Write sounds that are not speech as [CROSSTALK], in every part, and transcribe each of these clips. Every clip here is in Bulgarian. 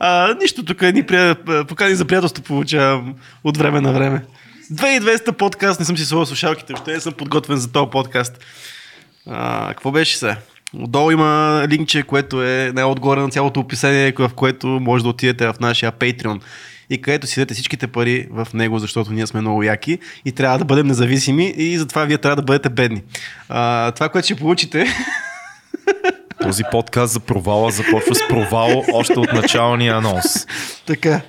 А, нищо тук ни прия... покани за приятелство получавам от време на време. 2200 подкаст, не съм си сложил слушалките, още не съм подготвен за този подкаст. А, какво беше се? Отдолу има линкче, което е най-отгоре на цялото описание, в което може да отидете в нашия Patreon и където си дадете всичките пари в него, защото ние сме много яки и трябва да бъдем независими и затова вие трябва да бъдете бедни. А, това, което ще получите [LAUGHS] Този подкаст за провала започва с провал още от началния анонс. Така.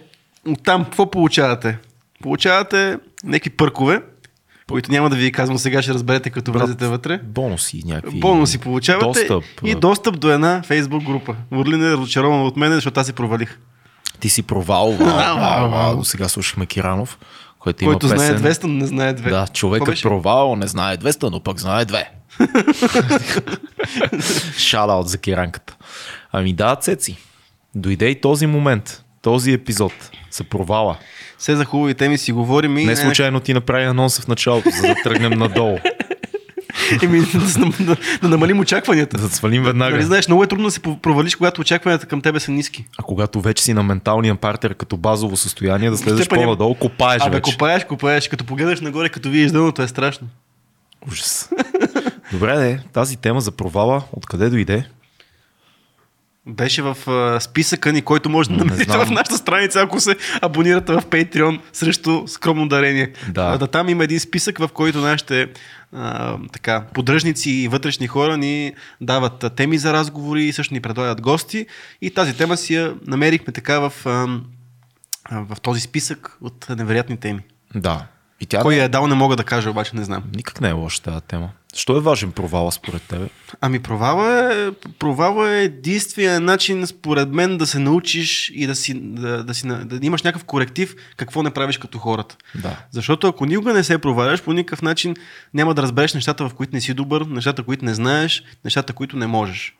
Там какво получавате? Получавате някакви пъркове, които няма да ви казвам сега, ще разберете като влезете вътре. Бонуси някакви. Бонуси получавате Достъп. и достъп до една фейсбук група. Орлин е разочарован от мен, защото аз си провалих. Ти си провал. Вау, вау, вау. Сега слушахме Киранов, който има Който знае песен. 200, но не знае 2. Да, човекът провал не знае 200, но пък знае 2. Шадаут за киранката. Ами да, Цеци. Дойде и този момент, този епизод за провала. Все за хубави теми си говорим и... Не случайно ти направи анонса в началото, за да тръгнем надолу. Еми, да, да, да, намалим очакванията. Да свалим веднага. Нали, знаеш, много е трудно да се провалиш, когато очакванията към тебе са ниски. А когато вече си на менталния партер като базово състояние, да слезеш Степен няма- по-надолу, копаеш Абе, вече. копаеш, копаеш, като погледнеш нагоре, като видиш дъното, е страшно. Ужас. Добре, де, тази тема за провала, откъде дойде? Беше в а, списъка ни, който може да Не намерите в нашата страница, ако се абонирате в Patreon срещу скромно дарение. Да. А, да там има един списък, в който нашите а, така, поддръжници и вътрешни хора ни дават теми за разговори и също ни предлагат гости. И тази тема си я намерихме така в, а, в този списък от невероятни теми. Да. И тя Кой я е дал, не мога да кажа, обаче не знам. никак не е лоша тази тема. Що е важен провала според тебе? Ами провала е, провала е единствения начин, според мен, да се научиш и да, си, да, да, си, да имаш някакъв коректив какво не правиш като хората. Да. Защото ако никога не се проваляш, по никакъв начин няма да разбереш нещата, в които не си добър, нещата, които не знаеш, нещата, които не можеш.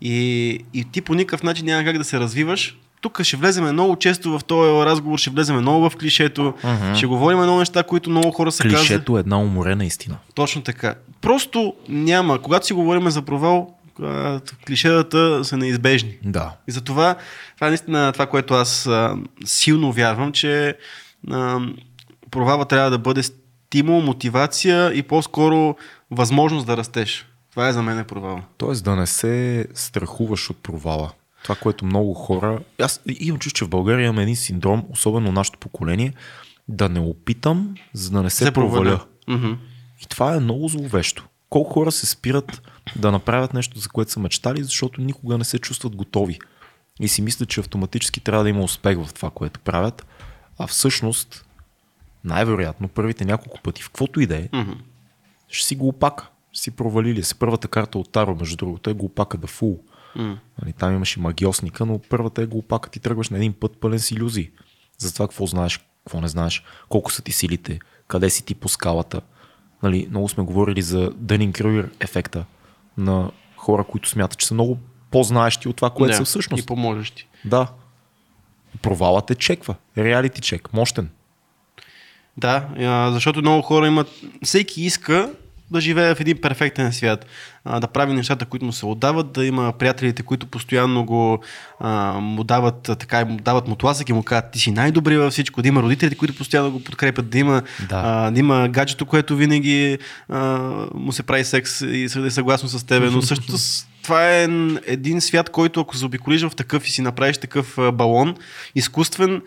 И, и ти по никакъв начин няма как да се развиваш. Тук ще влеземе много често в този разговор, ще влеземе много в клишето, uh-huh. ще говорим много неща, които много хора са казали. Клишето е една уморена истина. Точно така. Просто няма. Когато си говорим за провал, клишетата са неизбежни. Да. И затова това е наистина това, което аз а, силно вярвам, че а, провала трябва да бъде стимул, мотивация и по-скоро възможност да растеш. Това е за мен е провал. Тоест да не се страхуваш от провала. Това, което много хора... Аз имам чувство, че в България имаме един синдром, особено нашето поколение, да не опитам, за да не се, Се проваля. Мгм. И това е много зловещо. Колко хора се спират да направят нещо, за което са мечтали, защото никога не се чувстват готови. И си мислят, че автоматически трябва да има успех в това, което правят. А всъщност, най-вероятно, първите няколко пъти, в каквото и да е, Мгм. ще си го опака. Ще си провалили се. Първата карта от Таро, между другото, е го опака да фул. Нали, там имаше магиосника, но първата е го опака. Ти тръгваш на един път пълен с иллюзии. За това какво знаеш, какво не знаеш, колко са ти силите, къде си ти по скалата. Нали, много сме говорили за Дънин Крюгер ефекта на хора, които смятат, че са много по-знаещи от това, което Да, са всъщност. И поможещи. Да. Провалът е чеква. Реалити чек. Мощен. Да, защото много хора имат. Всеки иска да живее в един перфектен свят, да прави нещата, които му се отдават, да има приятелите, които постоянно го а, му дават, така, му дават му тласък и му казват, ти си най-добри във всичко, да има родителите, които постоянно го подкрепят, да има, Да. а, да има гаджето, което винаги а, му се прави секс и е съгласно с тебе, но също [LAUGHS] това е един свят, който ако заобиколиш в такъв и си направиш такъв балон, изкуствен,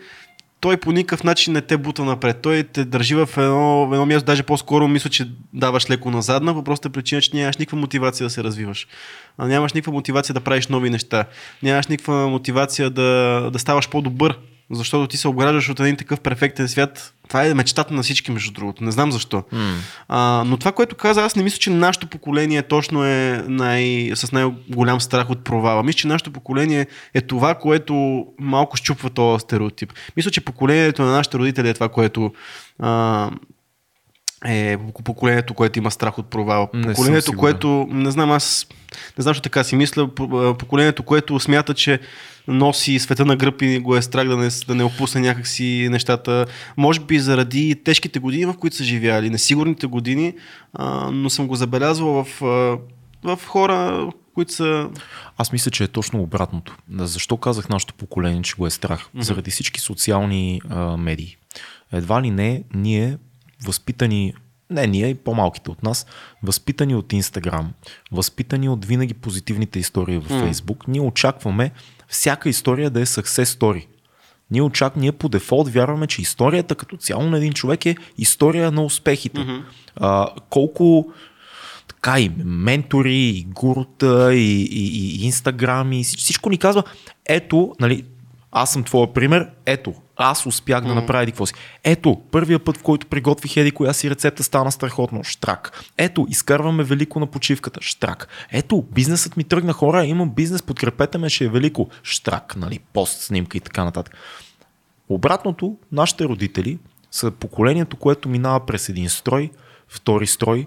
той по никакъв начин не те бута напред. Той те държи в едно, в едно място, даже по-скоро мисля, че даваш леко назадна, по простата причина, че нямаш никаква мотивация да се развиваш. Нямаш никаква мотивация да правиш нови неща. Нямаш никаква мотивация да, да ставаш по-добър. Защото ти се обграждаш от един такъв перфектен свят. Това е мечтата на всички, между другото. Не знам защо. Mm. А, но това, което каза, аз не мисля, че нашето поколение точно е най- с най-голям страх от провала. Мисля, че нашето поколение е това, което малко щупва този стереотип. Мисля, че поколението на нашите родители е това, което а, е поколението, което има страх от провала. Не съм поколението, сигурен. което, не знам, аз не знам, що така си мисля, поколението, което смята, че носи света на гръб и го е страх да не, да не опусне някакси нещата. Може би заради тежките години, в които са живяли, несигурните години, а, но съм го забелязвал в, в хора, които са... Аз мисля, че е точно обратното. Защо казах нашето поколение, че го е страх? Mm-hmm. Заради всички социални а, медии. Едва ли не, ние, възпитани, не ние, и по-малките от нас, възпитани от Инстаграм, възпитани от винаги позитивните истории в Фейсбук, mm. ние очакваме всяка история да е success story. Ние очак, ние по дефолт вярваме, че историята като цяло на един човек е история на успехите. Mm-hmm. А, колко така и ментори, и гурута, и, и, и инстаграм, и всичко ни казва, ето, нали, аз съм твоя пример, ето, аз успях да направя еди какво си. Ето, първия път, в който приготвих еди коя си рецепта стана страхотно, штрак. Ето, изкарваме велико на почивката, штрак. Ето, бизнесът ми тръгна хора, имам бизнес, подкрепете ме, ще е велико, штрак, нали, пост, снимка и така нататък. Обратното, нашите родители са поколението, което минава през един строй, втори строй,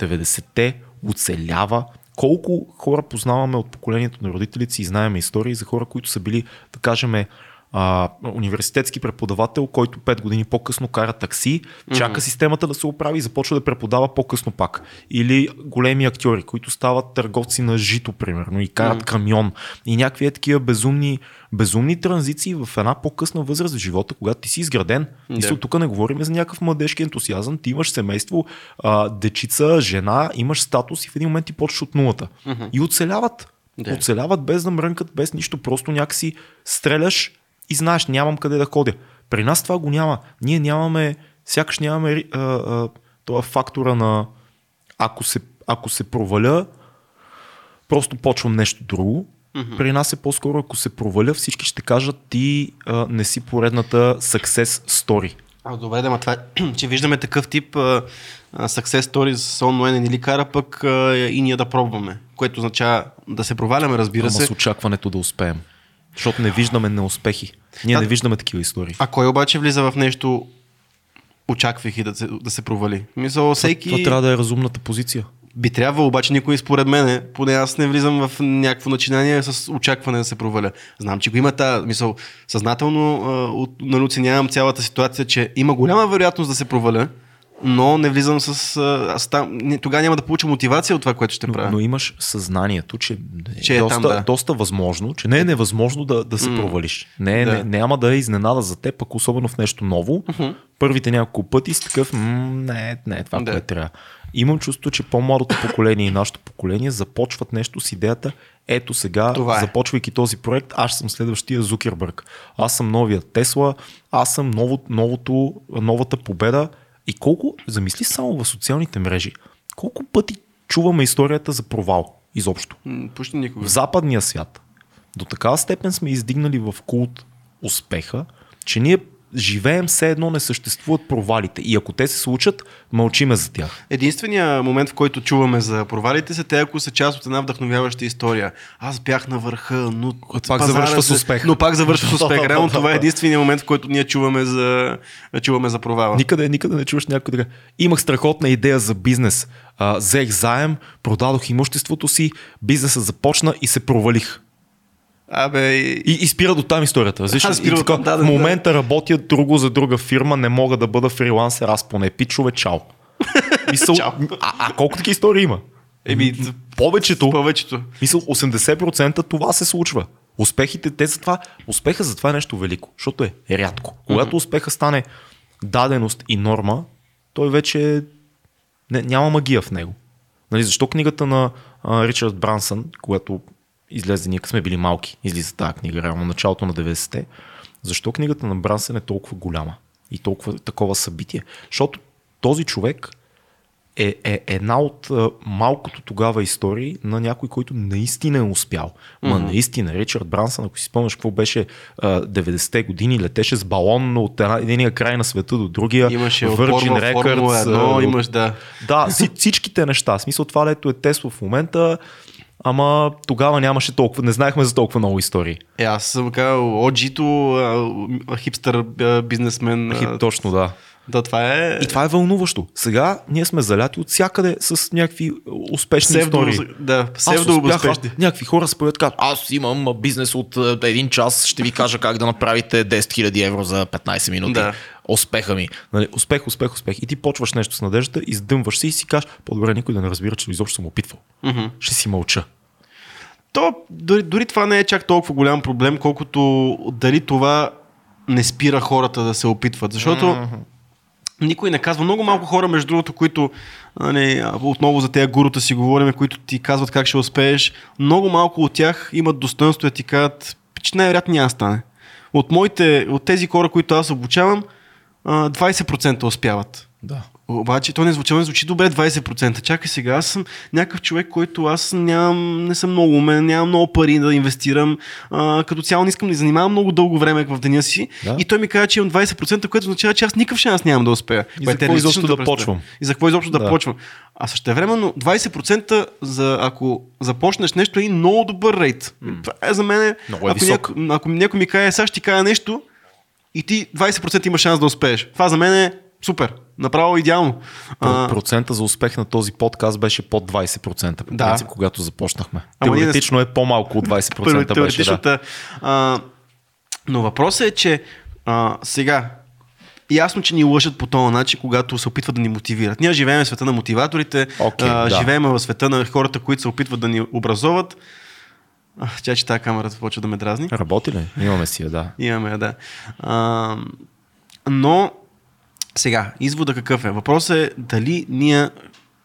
90-те, оцелява. Колко хора познаваме от поколението на родителите си и знаем истории за хора, които са били, да кажем, а, университетски преподавател, който 5 години по-късно кара такси, чака mm-hmm. системата да се оправи и започва да преподава по-късно пак. Или големи актьори, които стават търговци на жито, примерно, и карат mm-hmm. камион. И някакви е такива безумни, безумни транзиции в една по-късна възраст в живота, когато ти си изграден. Yeah. И тук не говорим за някакъв младежки ентусиазъм. Ти имаш семейство, а, дечица, жена, имаш статус и в един момент ти почваш от нулата. Mm-hmm. И оцеляват. Yeah. Оцеляват без да мрънкат, без нищо. Просто някакси стреляш и знаеш, нямам къде да ходя. При нас това го няма. Ние нямаме, сякаш нямаме а, а, това фактора на ако се, ако се проваля, просто почвам нещо друго. Mm-hmm. При нас е по-скоро, ако се проваля, всички ще кажат ти а, не си поредната success story. А, добре, да, ма това е, [CLEARS THROAT] че виждаме такъв тип а, success story с онлайн или кара пък а, и ние да пробваме, което означава да се проваляме, разбира Ама се. с очакването да успеем. Защото не виждаме неуспехи. Ние а, не виждаме такива истории. А кой обаче влиза в нещо, очаквайки да се, да се провали? Мисъл, всеки... Това, това трябва да е разумната позиция. Би трябвало, обаче никой според мен, поне аз не влизам в някакво начинание с очакване да се проваля. Знам, че го има тази мисъл. Съзнателно оценявам цялата ситуация, че има голяма вероятност да се проваля, но не влизам с... Аз там, тогава няма да получа мотивация от това, което ще правя. Но, но имаш съзнанието, че, че е доста, там, да. доста възможно, че не е невъзможно да, да се mm. провалиш. Не, да. не, няма да е изненада за теб, пък особено в нещо ново. Mm-hmm. Първите няколко пъти си такъв, не, не е това, да. което трябва. Имам чувство, че по-младото поколение и нашето поколение започват нещо с идеята, ето сега, е. започвайки този проект, аз съм следващия Зукербърг. Аз съм новия Тесла, аз съм ново, новото, новата победа и колко, замисли само в социалните мрежи, колко пъти чуваме историята за провал изобщо? Почти никога. В западния свят до такава степен сме издигнали в култ успеха, че ние живеем все едно не съществуват провалите. И ако те се случат, мълчиме за тях. Единственият момент, в който чуваме за провалите са те, ако са част от една вдъхновяваща история. Аз бях на върха, но пак завършва с успех. Но пак завършва с успех. [LAUGHS] Реално това е единственият момент, в който ние чуваме за, чуваме за провала. Никъде, никъде не чуваш някой така. Имах страхотна идея за бизнес. А, взех заем, продадох имуществото си, бизнесът започна и се провалих. Абе... И, и спира до там историята. Защо? спира така, да, да, в момента да. работя друго за друга фирма, не мога да бъда фрилансер, аз поне пичове, чао. [LAUGHS] Мисъл, чао. А, а колко такива истории има? Еми, повечето, повечето. Мисъл, 80% това се случва. Успехите, те за това, успеха за това е нещо велико, защото е рядко. Когато успеха стане даденост и норма, той вече не, няма магия в него. Нали, защо книгата на а, Ричард Брансън, която излезе, ние сме били малки, излиза тази книга, реално началото на 90-те. Защо книгата на Брансен е толкова голяма и толкова такова събитие? Защото този човек е, е една от малкото тогава истории на някой, който наистина е успял. Ма mm-hmm. наистина, Ричард Брансън, ако си спомняш какво беше а, 90-те години, летеше с балон от единия край на света до другия. Имаше Virgin Records. Едно, имаш, да. Да, всичките неща. Смисъл това, лето е Тесла в момента, Ама тогава нямаше толкова, не знаехме за толкова много истории. Е, аз съм казал, Оджито, хипстър бизнесмен. Хип, точно, да. Да, това е. И това е вълнуващо. Сега ние сме заляти от всякъде с някакви успешни псевдо, истории. Да, псевдо. Някакви хора се появят казват, аз имам бизнес от един час, ще ви кажа как да направите 10 000 евро за 15 минути. Да. Успеха ми. Нали, успех, успех, успех. И ти почваш нещо с надеждата, издъмваш се и си кажеш, по-добре никой да не разбира, че изобщо съм опитвал. Mm-hmm. Ще си мълча. То, дори, дори това не е чак толкова голям проблем, колкото дали това не спира хората да се опитват. Защото mm-hmm. Никой не казва. Много малко хора, между другото, които нали, отново за тези гурута си говорим, които ти казват как ще успееш. Много малко от тях имат достоинство да ти кажат, че най-вероятно няма стане. От, моите, от тези хора, които аз обучавам, 20% успяват. Да. Обаче то не звучи, не звучи добре 20%. Чакай сега, аз съм някакъв човек, който аз нямам, не съм много умен, нямам много пари да инвестирам. А, като цяло не искам да занимавам много дълго време в деня си. Да. И той ми каза, че имам 20%, което означава, че аз никакъв шанс нямам да успея. И за какво изобщо да почвам? И за какво изобщо да, да почвам? А също времено 20% за ако започнеш нещо е много добър рейт. Mm. Това е за мен. Е ако. Няко, ако някой ми каже, сега ще ти кажа нещо и ти 20% има шанс да успееш. Това за мен е супер. Направо идеално. Процента за успех на този подкаст беше под 20%, по Да. принцип, когато започнахме. Ама ние не Теоретично е по-малко от 20% беше, да. А, но въпросът е, че а, сега ясно, че ни лъжат по този начин, когато се опитват да ни мотивират. Ние живеем в света на мотиваторите, Окей, а, да. живеем в света на хората, които се опитват да ни образоват. А, тя, че тази камера започва да ме дразни. Работи ли? Имаме си я, да. Имаме, я, да. А, но сега, извода какъв е? Въпросът е дали ние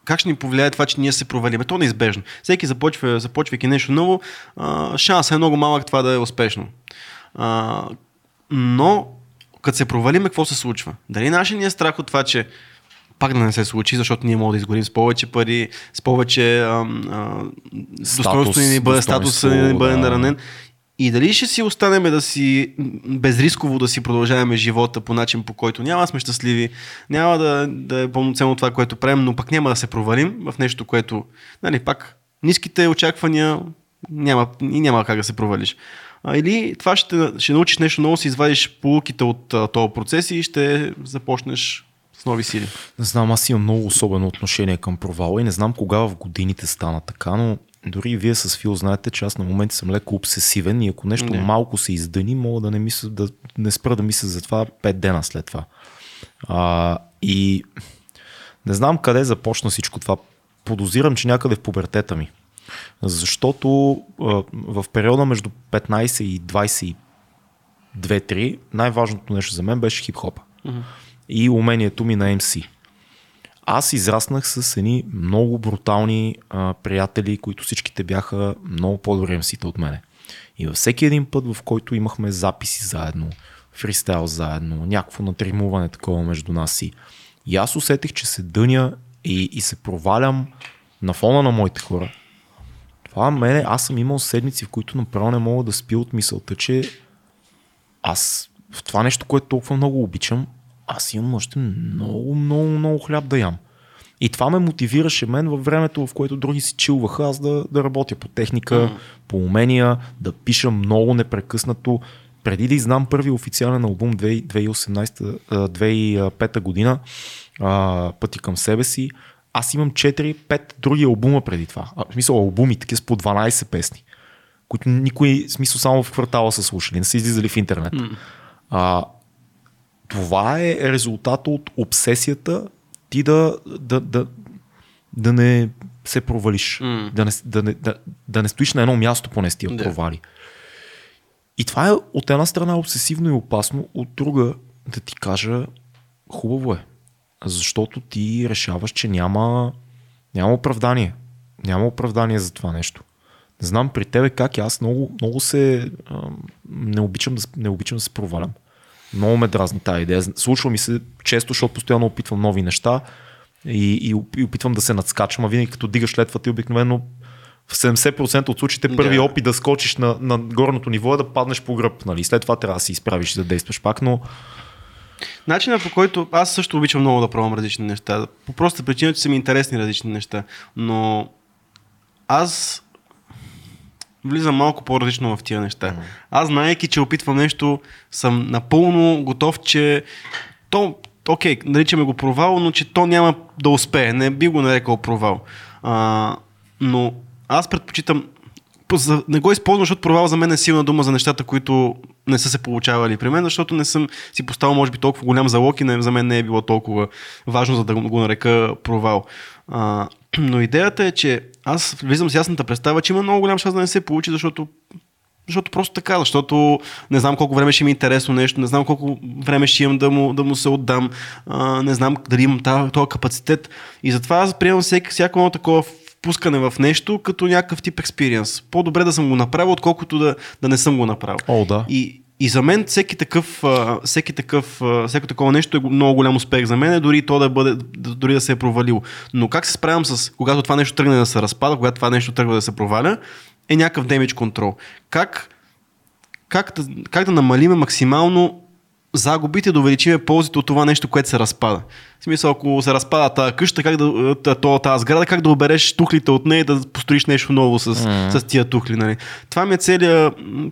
как ще ни повлияе това, че ние се провалиме? То е неизбежно. Всеки започва, започвайки нещо ново, шансът е много малък това да е успешно. Но, като се провалиме, какво се случва? Дали нашия ни е страх от това, че пак да не се случи, защото ние можем да изгорим с повече пари, с повече ам, а, ни бъде, статус ни бъде да. наранен. И дали ще си останем да си безрисково да си продължаваме живота по начин, по който няма сме щастливи, няма да, да е пълноценно това, което правим, но пък няма да се провалим в нещо, което, нали, пак ниските очаквания няма, и няма как да се провалиш. А, или това ще, ще научиш нещо ново, си извадиш полуките от този процес и ще започнеш с нови сили. Не знам, аз имам много особено отношение към провала и не знам кога в годините стана така, но дори вие с Фил знаете, че аз на моменти съм леко обсесивен и ако нещо Не. малко се издъни, мога да не, мисля, да не спра да мисля за това 5 дена след това. А, и не знам къде започна всичко това. Подозирам, че някъде в пубертета ми. Защото а, в периода между 15 и 22-3 най-важното нещо за мен беше хип-хопа. И умението ми на MC. Аз израснах с едни много брутални а, приятели, които всичките бяха много по-добри MC-та от мене. И във всеки един път, в който имахме записи заедно, фристайл заедно, някакво натримуване такова между нас си. И аз усетих, че се дъня и, и се провалям на фона на моите хора. Това мене, аз съм имал седмици, в които направо не мога да спя от мисълта, че аз в това нещо, което толкова много обичам, аз имам още много, много, много хляб да ям. И това ме мотивираше мен във времето, в което други си чилваха, аз да, да работя по техника, mm. по умения, да пиша много непрекъснато. Преди да изнам първи официален албум 2018, а, 2005 година, Пъти към себе си, аз имам 4-5 други албума преди това. А, в смисъл албуми, такива с по 12 песни, които никой, в смисъл само в квартала са слушали, не са излизали в интернет. Mm. А, това е резултата от обсесията ти да, да, да, да не се провалиш. М. Да, не, да, не, да, да не стоиш на едно място, поне с тия Да. провали. И това е от една страна обсесивно и опасно, от друга да ти кажа хубаво е. Защото ти решаваш, че няма, няма оправдание. Няма оправдание за това нещо. Не знам при тебе как е, аз много, много се ам, не обичам, да, не обичам да се провалям. Много ме дразни тази идея. Случва ми се често, защото постоянно опитвам нови неща и, и, и опитвам да се надскачам, а винаги като дигаш летвата и обикновено в 70% от случаите първи Да. опит да скочиш на, на горното ниво е да паднеш по гръб. Нали? След това трябва да се изправиш и да действаш пак, но Начинът по който аз също обичам много да пробвам различни неща. По проста причина, че са ми интересни различни неща. Но аз влизам малко по-различно в тия неща. Аз, знаеки, че опитвам нещо, съм напълно готов, че то, окей, наричаме го провал, но че то няма да успее. Не би го нарекал провал. А, но аз предпочитам не го използвам, защото провал за мен е силна дума за нещата, които не са се получавали при мен, защото не съм си поставил, може би, толкова голям залог и не, за мен не е било толкова важно, за да го го нарека провал. А, Но идеята е, че аз влизам с ясната представа, че има много голям шанс да не се получи, защото защото просто така, защото не знам колко време ще ми е интересно нещо, не знам колко време ще имам да му, да му се отдам, а, не знам дали имам този капацитет. И затова аз приемам всяко, всяко едно такова впускане в нещо като някакъв тип експириенс. По-добре да съм го направил, отколкото да, да не съм го направил. О, да. И, и за мен всеки такъв, всеки такъв, всеки такова нещо е много голям успех за мен, дори то да бъде, дори да се е провалило. Но как се справям с, когато това нещо тръгне да се разпада, когато това нещо тръгва да се проваля, е някакъв damage control. Как, как, да, как да намалиме максимално загубите, да увеличиме ползите от това нещо, което се разпада. В смисъл, ако се разпада тази къща, как да, тази сграда, как да обереш тухлите от нея и да построиш нещо ново с, mm. с тия тухли. Нали? Това ми е целия,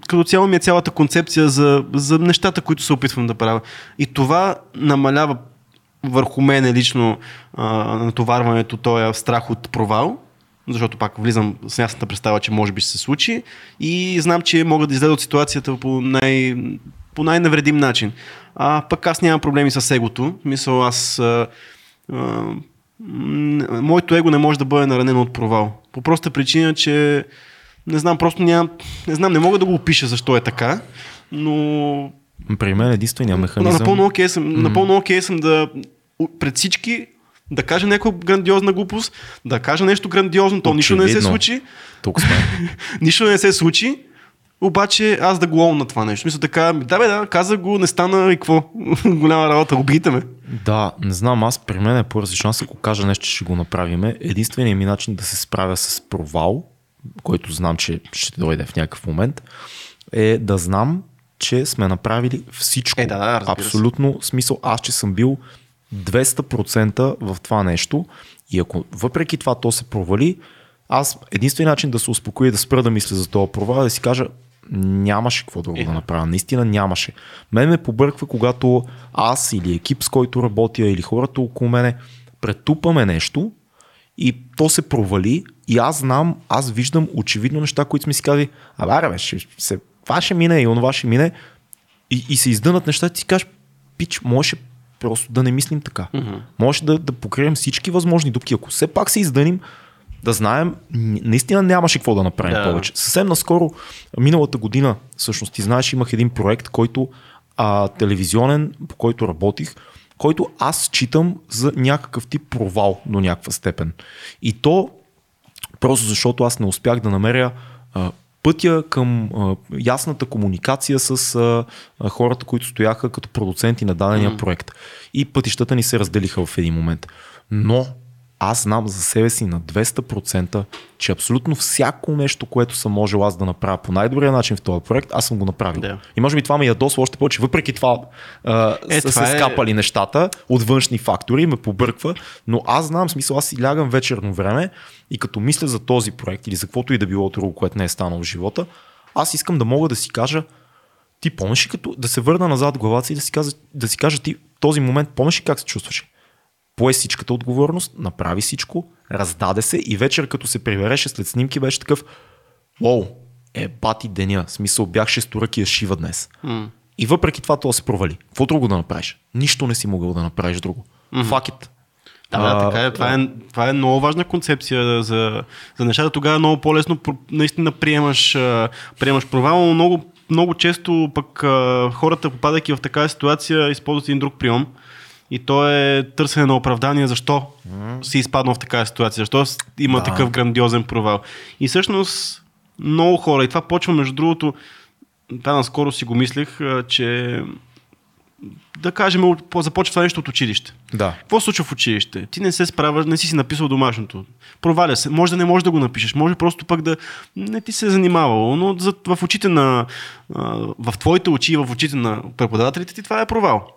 като цяло ми е цялата концепция за, за нещата, които се опитвам да правя. И това намалява върху мене лично а, натоварването, този страх от провал, защото пак влизам с ясната представа, че може би ще се случи и знам, че мога да изледа от ситуацията по, най, по най-навредим начин. А пък аз нямам проблеми с егото. Мисля, аз... А, а, моето его не може да бъде наранено от провал. По проста причина, че не знам, просто нямам, не знам, не мога да го опиша защо е така, но... При мен единствения механизъм... Напълно окей okay съм, mm. напълно okay съм да пред всички да каже някаква грандиозна глупост, да каже нещо грандиозно, то нищо не се случи. Тук сме. [LAUGHS] нищо не се случи, обаче аз да го на това нещо. Мисля така, да бе, да, каза го, не стана и какво. [LAUGHS] Голяма работа, убийте ме. Да, не знам, аз при мен е по-различно. Аз ако кажа нещо, ще го направиме. Единственият ми начин да се справя с провал, който знам, че ще дойде в някакъв момент, е да знам, че сме направили всичко. Е, да, да, Абсолютно смисъл. Аз, че съм бил 200% в това нещо и ако въпреки това то се провали, аз единственият начин да се успокоя да спра да мисля за това провал е да си кажа нямаше какво друго да направя. Наистина нямаше. Мен ме побърква, когато аз или екип, с който работя, или хората около мене претупаме нещо и то се провали и аз знам, аз виждам очевидно неща, които сме си казали, абе, бе, ще, се, това ще мине и онова ще мине и, и се издънат неща ти си кажеш, пич, можеше просто да не мислим така. Mm-hmm. Може да, да покрием всички възможни дупки. Ако все пак се издъним, да знаем, наистина нямаше какво да направим yeah. повече. Съвсем наскоро, миналата година, всъщност, ти знаеш, имах един проект, който а, телевизионен, по който работих, който аз считам за някакъв тип провал до някаква степен. И то просто защото аз не успях да намеря а, пътя към а, ясната комуникация с а, а, хората, които стояха като продуценти на дадения mm. проект. И пътищата ни се разделиха в един момент. Но аз знам за себе си на 200%, че абсолютно всяко нещо, което съм можел аз да направя по най-добрия начин в този проект, аз съм го направил. Да. И може би това ме ядосва още повече, въпреки това а, е, са това се е... скапали нещата от външни фактори, ме побърква, но аз знам, смисъл, аз си лягам вечерно време и като мисля за този проект или за каквото и да било друго, което не е станало в живота, аз искам да мога да си кажа, ти помниш ли като да се върна назад главата си и да си, кажа, да си кажа ти този момент, помниш ли как се чувстваш? Пое всичката отговорност, направи всичко, раздаде се и вечер като се прибереше след снимки беше такъв Уоу, е бати деня, смисъл бях шесторък и шива днес. Mm. И въпреки това това се провали. Какво друго да направиш? Нищо не си могъл да направиш друго. Mm-hmm. Fuck it. Да, да, така е. Това, е. това е много важна концепция за, за нещата. Тогава е много по-лесно наистина приемаш, приемаш провал, но много, много често пък хората, попадайки в такава ситуация, използват един друг прием. И то е търсене на оправдание защо mm. си изпаднал в такава ситуация, защо има да. такъв грандиозен провал. И всъщност много хора, и това почва между другото, това наскоро си го мислех, че да кажем, започва това нещо от училище. Да. Какво случва в училище? Ти не се справяш, не си си написал домашното. Проваля се. Може да не можеш да го напишеш. Може просто пък да не ти се е занимавало. Но в очите на. В твоите очи и в очите на преподавателите ти това е провал.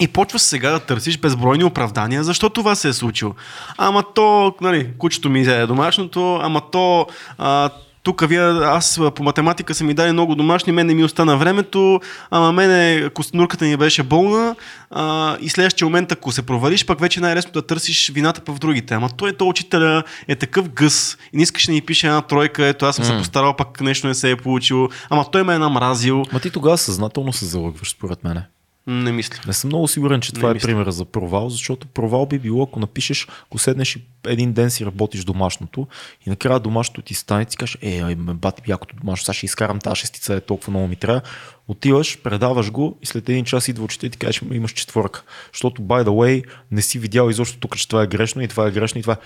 И почваш сега да търсиш безбройни оправдания, защо това се е случило. Ама то, нали, кучето ми е домашното, ама то, а, тук вие, аз по математика са ми дали много домашни, мен не ми остана времето, ама мене костенурката ми беше болна а, и следващия момент, ако се провалиш, пък вече най-лесно да търсиш вината в другите. Ама той, то учителя е такъв гъс и не искаш да ни пише една тройка, ето аз съм mm. се постарал, пък нещо не се е получило, ама той ме е намразил. Ма ти тогава съзнателно се залъгваш, според мене. Не мисля. Не съм много сигурен, че това Не е мисля. примера за провал, защото провал би било, ако напишеш, ако седнеш и един ден си работиш домашното и накрая домашното ти стане и си кажеш, е, ай, ме бати якото домашно, сега ще изкарам тази шестица, е толкова много ми трябва. Отиваш, предаваш го и след един час идва учител и ти кажеш, имаш четвърка. Защото, by the way, не си видял изобщо тук, че това е грешно и това е грешно и това е.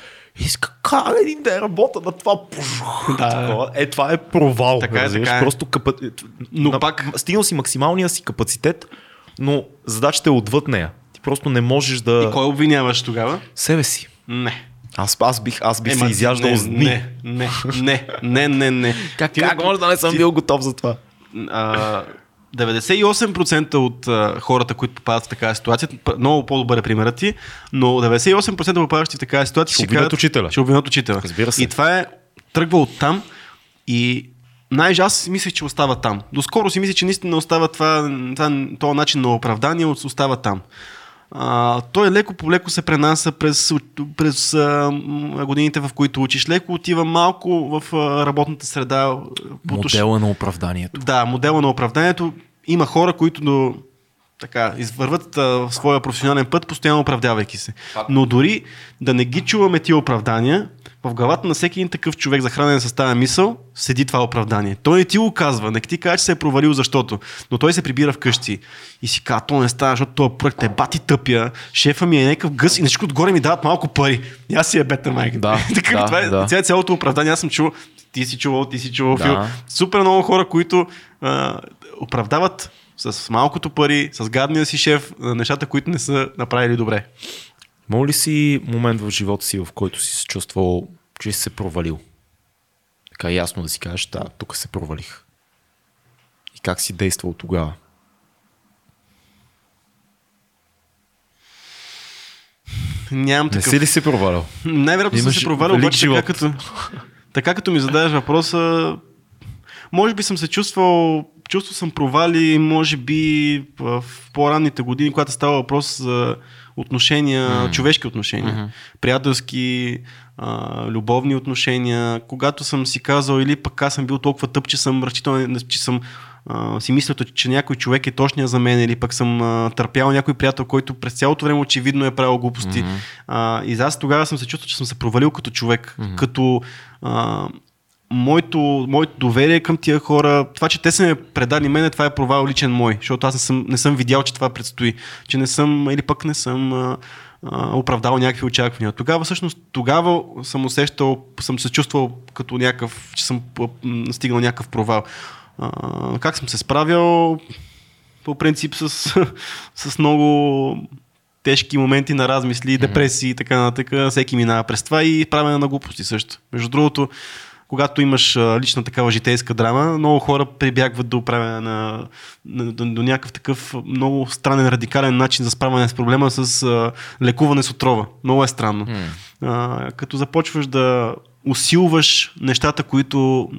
И си, как един ден работа на това? [LAUGHS] Да. Е, това е провал. Така е, така е. Просто капа... Но на... пак- Стигнал си максималния си капацитет, но задачата е отвъд нея. Ти просто не можеш да... И кой обвиняваш тогава? Себе си. Не. Аз, аз бих, аз бих Ема, се изяждал не, с дни. Не, не, не, не, не, не. Как, Ти как може да не съм ти- бил готов за това? а, 98% от а, хората, които попадат в такава ситуация, много по-добър е примерът ти, но 98% попадащи в такава ситуация Ще обвинят учителя. Ще обвинят учителя. Разбира се. И това е тръгва от там и най аз си мислех, че остава там. Доскоро си мислех, че наистина остава това, това, този начин на оправдание, остава там. А, той леко по леко се пренася през, през а, годините, в които учиш. Леко отива малко в а, работната среда. Модела на оправданието. да, модела на оправданието. Има хора, които до, така, извърват а, своя професионален път, постоянно оправдавайки се. Но дори да не ги чуваме тия оправдания, в главата на всеки един такъв човек, захранен с тази мисъл, седи това оправдание. Той не ти го казва, не ти казва, че се е провалил защото, но той се прибира вкъщи и си казва, то не става, защото този проект е бати тъпя, шефа ми е някакъв гъс и всичко отгоре ми дават малко пари. И аз си е бета майка. Да, [LAUGHS] така, да, това е да. цяло- цялото оправдание. Аз съм чувал, ти си чувал, ти си чувал, Да. Фил. Супер много хора, които а, оправдават с малкото пари, с гадния си шеф, нещата, които не са направили добре. Имал ли си момент в живота си, в който си се чувствал, че си се провалил? Така ясно да си кажеш, да, тук се провалих. И как си действал тогава? Нямам Не такъв. си ли се провалял? Най-вероятно съм се провалил, обаче така като, така като ми задаваш въпроса, може би съм се чувствал, чувствал съм провали, може би в по-ранните години, когато става въпрос за отношения, mm. човешки отношения, mm-hmm. приятелски, а, любовни отношения, когато съм си казал или пък аз съм бил толкова тъп, че съм разчитал, че съм а, си мисля, че някой човек е точния за мен или пък съм а, търпял някой приятел, който през цялото време очевидно е правил глупости. Mm-hmm. А, и аз тогава съм се чувствал, че съм се провалил като човек, mm-hmm. като а, моето, моето доверие към тия хора, това, че те са ме предали мене, това е провал личен мой, защото аз не съм, не съм видял, че това предстои, че не съм или пък не съм а, а, оправдал някакви очаквания. Тогава всъщност, тогава съм усещал, съм се чувствал като някакъв, че съм стигнал някакъв провал. А, как съм се справил? По принцип с, [LAUGHS] с много тежки моменти на размисли, депресии и така нататък. Всеки минава през това и правене на глупости също. Между другото, когато имаш лична такава житейска драма, много хора прибягват до правене на, на, до, до някакъв такъв много странен, радикален начин за справяне с проблема с а, лекуване с отрова. Много е странно. М. А, като започваш да усилваш нещата, които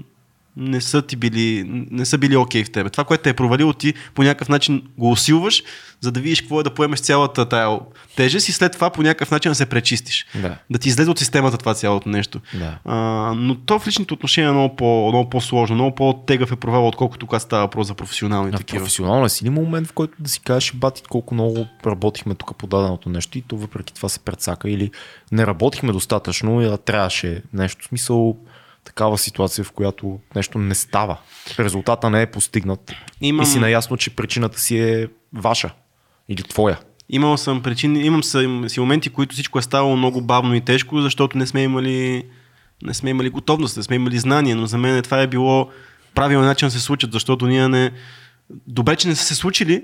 не са ти били, не са били окей okay в тебе. Това, което те е провалило, ти по някакъв начин го усилваш, за да видиш какво е да поемеш цялата тая тежест и след това по някакъв начин да се пречистиш. Да. Да ти излезе от системата това цялото нещо. Да. А, но то в личните отношения е много, по, много по-сложно, много по-тегъв е провал, отколкото когато става въпрос за професионални А такива. професионално си има момент, в който да си кажеш, бати, колко много работихме тук по даденото нещо и то въпреки това се прецака или не работихме достатъчно, а трябваше нещо. В смисъл такава ситуация, в която нещо не става. Резултата не е постигнат. Имам- И си наясно, че причината си е ваша или твоя. Имал съм причини, имам си моменти, които всичко е ставало много бавно и тежко, защото не сме имали, не сме имали готовност, не сме имали знания, но за мен това е било правилен начин да се случат, защото ние не... Добре, че не са се случили,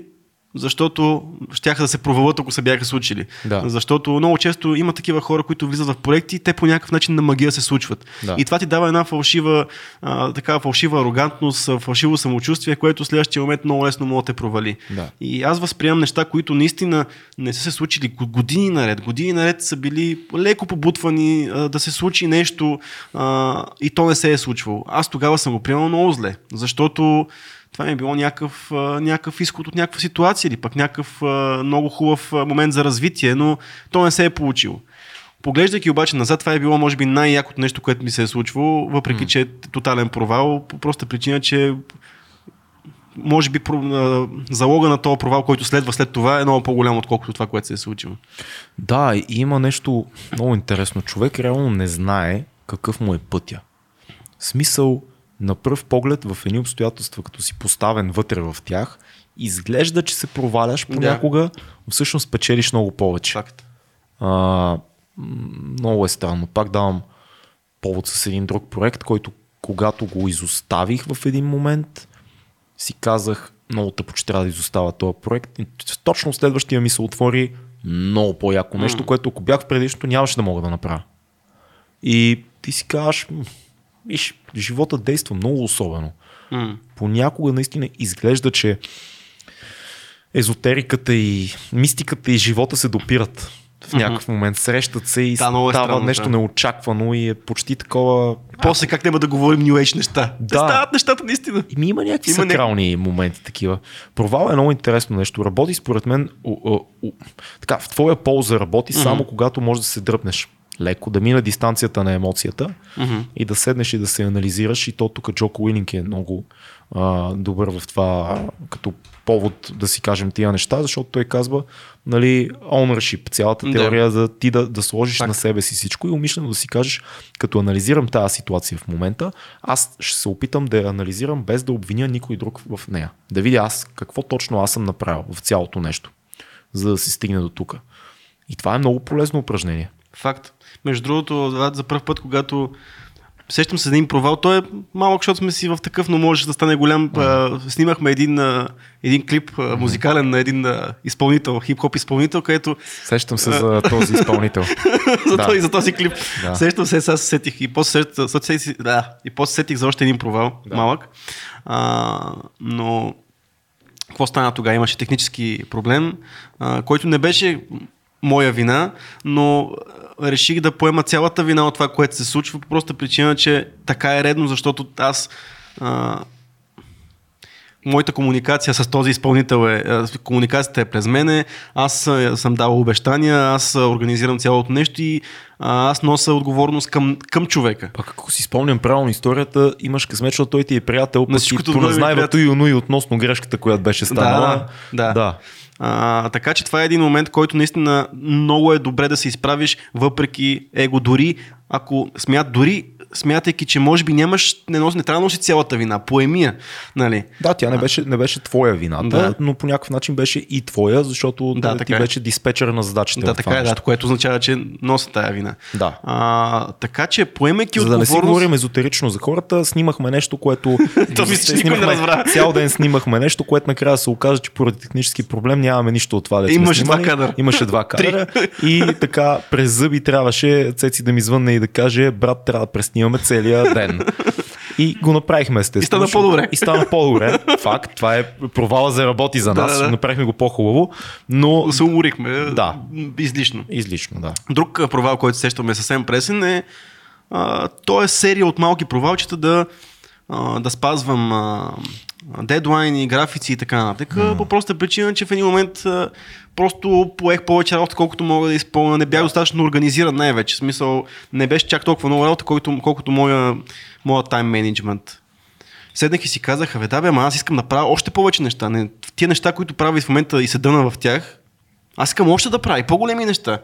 защото щяха да се провалят, ако се бяха случили. Да. Защото много често има такива хора, които влизат в проекти и те по някакъв начин на магия се случват. Да. И това ти дава една фалшива, а, такава фалшива арогантност, фалшиво самочувствие, което в следващия момент много лесно може да те провали. Да. И аз възприемам неща, които наистина не са се случили го- години наред. Години наред са били леко побутвани а, да се случи нещо а, и то не се е случвало. Аз тогава съм го приемал много зле, защото това ми е било някакъв, някакъв изход от някаква ситуация или пък някакъв много хубав момент за развитие, но то не се е получило. Поглеждайки обаче назад, това е било може би най-якото нещо, което ми се е случвало, въпреки че е тотален провал, по проста причина, че може би залога на този провал, който следва след това е много по-голям, отколкото това, което се е случило. Да, и има нещо много интересно. Човек реално не знае какъв му е пътя. Смисъл, на пръв поглед в едни обстоятелства, като си поставен вътре в тях, изглежда, че се проваляш понякога, но всъщност печелиш много повече. Факт. А, много е странно. Пак давам повод с един друг проект, който когато го изоставих в един момент, си казах, много тъпо, че трябва да изостава този проект. И точно следващия ми се отвори много по-яко нещо, което ако бях в предишното, нямаше да мога да направя. И ти си казваш, «М, виж, живота действа много особено. М. Понякога наистина изглежда, че езотериката и мистиката и живота се допират в някакъв момент. Срещат се и Да, е става странно, нещо да. неочаквано и е почти такова... После как няма да говорим New Age неща? Да. Да. стават нещата наистина. И ми има някакви Има сакрални моменти такива. Провал е много интересно нещо. Работи според мен о, о, о, така, в твоя полза работи mm-hmm. само когато можеш да се дръпнеш леко, да мине дистанцията на емоцията Мгм. и да седнеш и да се анализираш. И то тук Джоко Уилинг е много а, добър в това като повод да си кажем тия неща, защото той казва, нали, ownership, цялата Да. теория за ти да, да сложиш Факт. на себе си всичко и умишлено да си кажеш, като анализирам тази ситуация в момента, аз ще се опитам да я анализирам без да обвиня никой друг в нея. Да видя аз какво точно аз съм направил в цялото нещо, за да се стигне до тук. И това е много полезно упражнение. Факт. Между другото, за първ път, когато сещам се един провал, той е малък, защото сме си в такъв, но може да стане голям. А, снимахме един, а, един клип а, музикален на един а, изпълнител, хип-хоп изпълнител, където Сещам се за този изпълнител. [LAUGHS] за, Да. този, за този клип. Да. Сещам се, сега се сетих. И после, сет- сет- сетих, да, и после сетих за още един провал, да. малък. А, но какво стана тогава? Имаше технически проблем, а, който не беше моя вина, но реших да поема цялата вина от това, което се случва, по проста причина, че така е редно, защото аз а, моята комуникация с този изпълнител е, комуникацията е през мене, аз съм дал обещания, аз организирам цялото нещо и аз нося отговорност към, към човека. Пак ако си спомням правилно историята, имаш късмет, защото той ти е приятел, пък е поназнайва приятел. той и онуй относно грешката, която беше станала. Да, да. да. А, така че това е един момент, който наистина много е добре да се изправиш, въпреки его. Дори ако смят, дори смятайки, че може би нямаш, не, носи, не трябва да носи цялата вина, поемия. Нали? Да, тя не беше, не беше твоя вината, Да. но по някакъв начин беше и твоя, защото Да, да, ти е. беше диспетчер на задачите. Да, така е, да, което означава, че нося тая вина. Да. А, така че, поемайки За да не си отговорност... говорим езотерично за хората, снимахме нещо, което... [LAUGHS] То мисля, че никой не разбра. Цял ден снимахме нещо, което накрая се оказа, че поради технически проблем нямаме нищо от това. дето сме Имаше два кадъра. Имаше два [LAUGHS] кадъра. и така през зъби трябваше Цеци да ми звънне и да каже, брат, трябва да преснимаме целия ден. И го направихме естествено. И стана по-добре. И стана по-добре. Факт. Това е провала за работи за нас. да, да. Направихме го по-хубаво. Но Се уморихме. Да. Излишно. излишно, да. Друг провал, който сещаме съвсем пресен е а, то е серия от малки провалчета да, а, да спазвам а, дедлайни, графици и така нататък. Mm. По проста причина, че в един момент а, просто поех повече работа, колкото мога да изпълня. Не бях достатъчно организиран най-вече. В смисъл, не беше чак толкова много работа, колкото, колкото моя, моя тайм менеджмент. Седнах и си казах, абе да бе, ама аз искам да правя още повече неща. Не, тия неща, които правя и в момента и се дъна в тях, аз искам още да правя и по-големи неща.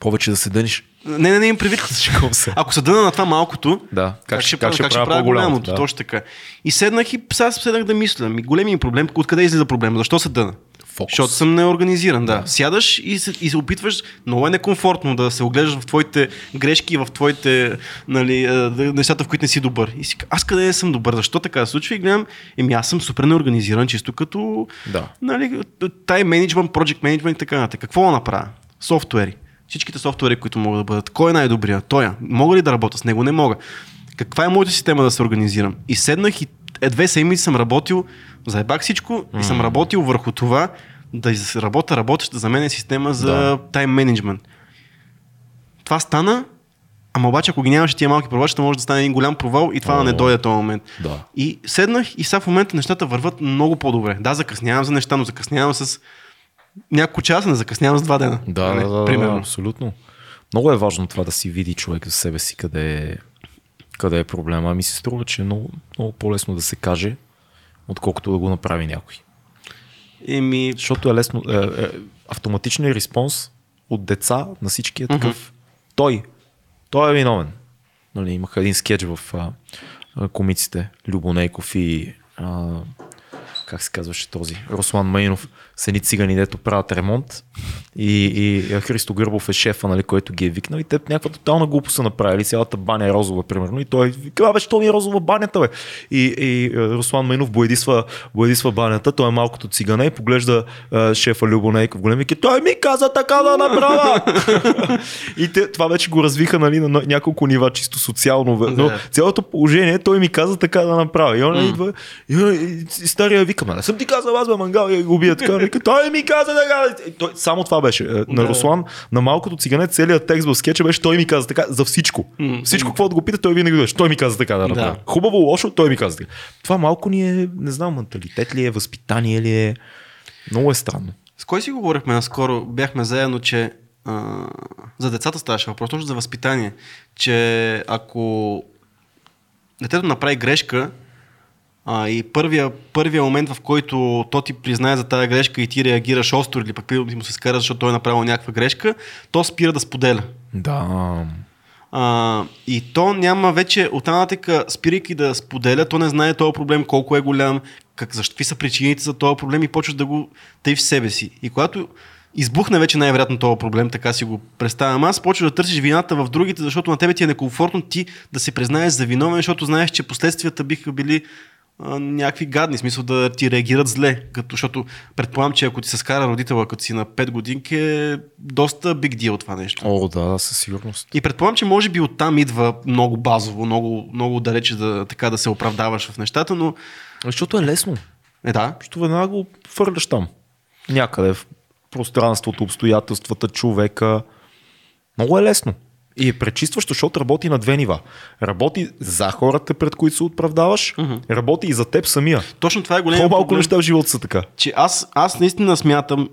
Повече да се дъниш. Не, не, не им привид. [LAUGHS] Ако се дъна на това малкото, Да, как ще- правя- как ще правя по-голямото, голямото? да. Точно така. И седнах и сега седнах да мисля. Ми, големият проблем, откъде излиза проблема? Защо се дъна? Фокус. Защото съм неорганизиран, да. Сядаш и се, и се опитваш, много е некомфортно да се оглеждаш в твоите грешки, в твоите нали, да- нещата, в които не си добър. И си, аз къде съм добър? Защо така се случва? И гледам, еми аз съм супер неорганизиран, чисто като Да. нали, тай менеджмент, project management и така нататък. Какво да направя? Софтуери. Всичките софтуери, които могат да бъдат. Кой е най-добрия? Той. Мога ли да работя с него? Не мога. Каква е моята система да се организирам? И седнах и е две седмици съм работил, заебах всичко и съм работил върху това да работя работеща за мен е система за Да. тайм менеджмент. Това стана, ама обаче ако ги нямаше тия малки провалчета, може да стане един голям провал и това да не О, дойде този момент. да. И седнах и сега в момента нещата върват много по-добре. Да, закъснявам за неща, но закъснявам с няколко часа, не закъснявам с два дена. Да, Не, да, да, примерно. да, абсолютно. Много е важно това да си види човек за себе си къде е, къде е проблема. Ми се струва, че е много, много по-лесно да се каже, отколкото да го направи някой. Еми, Защото е лесно. Е, е, автоматичният респонс от деца на всички е такъв. Той. Той е виновен. Нали, имаха един скетч в а, а, комиците. Любо Нейков и а, как се казваше този? Руслан Майнов с едни цигани, дето правят ремонт и, и Христо Гърбов е шефа, нали, който ги е викнал и те някаква тотална глупост са направили, цялата баня е розова, примерно, и той вика, бе, що ми е розова банята, бе? И, и е, Руслан Майнов боядисва, боядисва банята, той е малкото цигане и поглежда е, шефа Любо Нейков голем и той ми каза така да направя. и те, това вече го развиха нали, на ня- няколко нива, чисто социално, но Да. цялото положение той ми каза така да направя. И он идва, и, и, и стария вика, ма не съм ти казал, аз бе мангал и го убия така. Вика, той ми каза. И Той, само това беше. Е, На Да. Руслан, на малкото цигане, целият текст в скетча беше, той ми каза така за всичко. Всичко, какво да го пита, той винаги беше. Той ми каза така да направя. Да. Хубаво, лошо, той ми каза така. Това малко ни е, не знам, менталитет ли е, възпитание ли е. Много е странно. С кой си говорихме наскоро? Бяхме заедно, че а, за децата ставаше въпрос, точно за възпитание. Че ако детето направи грешка а, и първия, първия момент, в който то ти признае за тази грешка и ти реагираш остро или пък ти му се скара, защото той е направил някаква грешка, то спира да споделя. Да. А, и то няма вече, оттам нататък, спирайки да споделя, то не знае този проблем колко е голям, как, защо, какви са причините за този проблем и почваш да го тъй в себе си. И когато избухне вече най-вероятно този проблем, така си го представям аз, почваш да търсиш вината в другите, защото на тебе ти е некомфортно ти да се признаеш за виновен, защото знаеш, че последствията биха били а, някакви гадни, смисъл да ти реагират зле. Като, защото предполагам, че ако ти се скара родителя като си на 5 годинки, е доста биг deal това нещо. О, да, със сигурност. И предполагам, че може би оттам идва много базово, много, много далече да, така да се оправдаваш в нещата, но Защото е лесно. е да. Защото веднага го фърляш там. Някъде в пространството, обстоятелствата, човека. Много е лесно. И е пречистващо, защото работи на две нива. Работи за хората, пред които се оправдаваш, работи и за теб самия. Точно това е големият По-малко проблем, неща в живота са така. че аз, аз наистина смятам,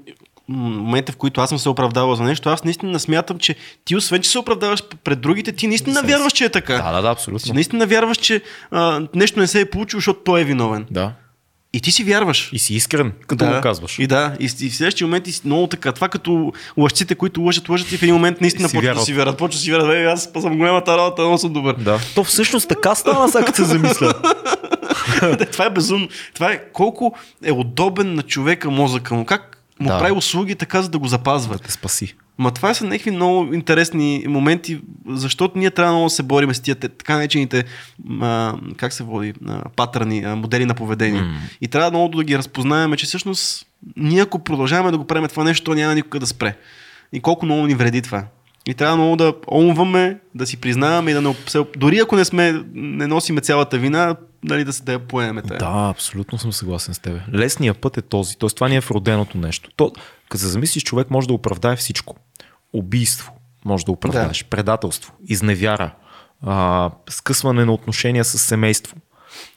момента в които аз съм се оправдавал за нещо, аз наистина смятам, че ти освен, че се оправдаваш пред другите, ти наистина вярваш, че е така. Да, да, да, Ти абсолютно. наистина вярваш, че а, нещо не се е получило, защото той е виновен. Да. И ти си вярваш. И си искрен, като да, го казваш. И да, и, и в следващия момент и много така. Това като лъжците, които лъжат, лъжат и в един момент наистина почват да си вярват. Почват да си вярват, «Бе, аз съм голямата работа, много съм добър. Да. То всъщност така стана, сега като се замисля. [LAUGHS] това е безумно. Това е колко е удобен на човека мозъка му. Как му Да. прави услуги така, за да го запазва. Те спаси. Ма това са някакви много интересни моменти, защото ние трябва много да се бориме с тия така наречените, как се води, а, патърни, а, модели на поведение. М. И трябва много да ги разпознаем, че всъщност ние ако продължаваме да го правим това нещо, то няма никога да спре. И колко много ни вреди това. И трябва много да омваме, да си признаваме и да не, се- дори ако не сме, не носиме цялата вина, нали, да се да я поемем. тая. Да, абсолютно съм съгласен с теб. Лесният път е този. Тоест, това ни е вроденото нещо. То, като се замислиш, човек може да оправдае всичко. Убийство може да оправдаеш, да. предателство, изневяра, а, скъсване на отношения с семейство.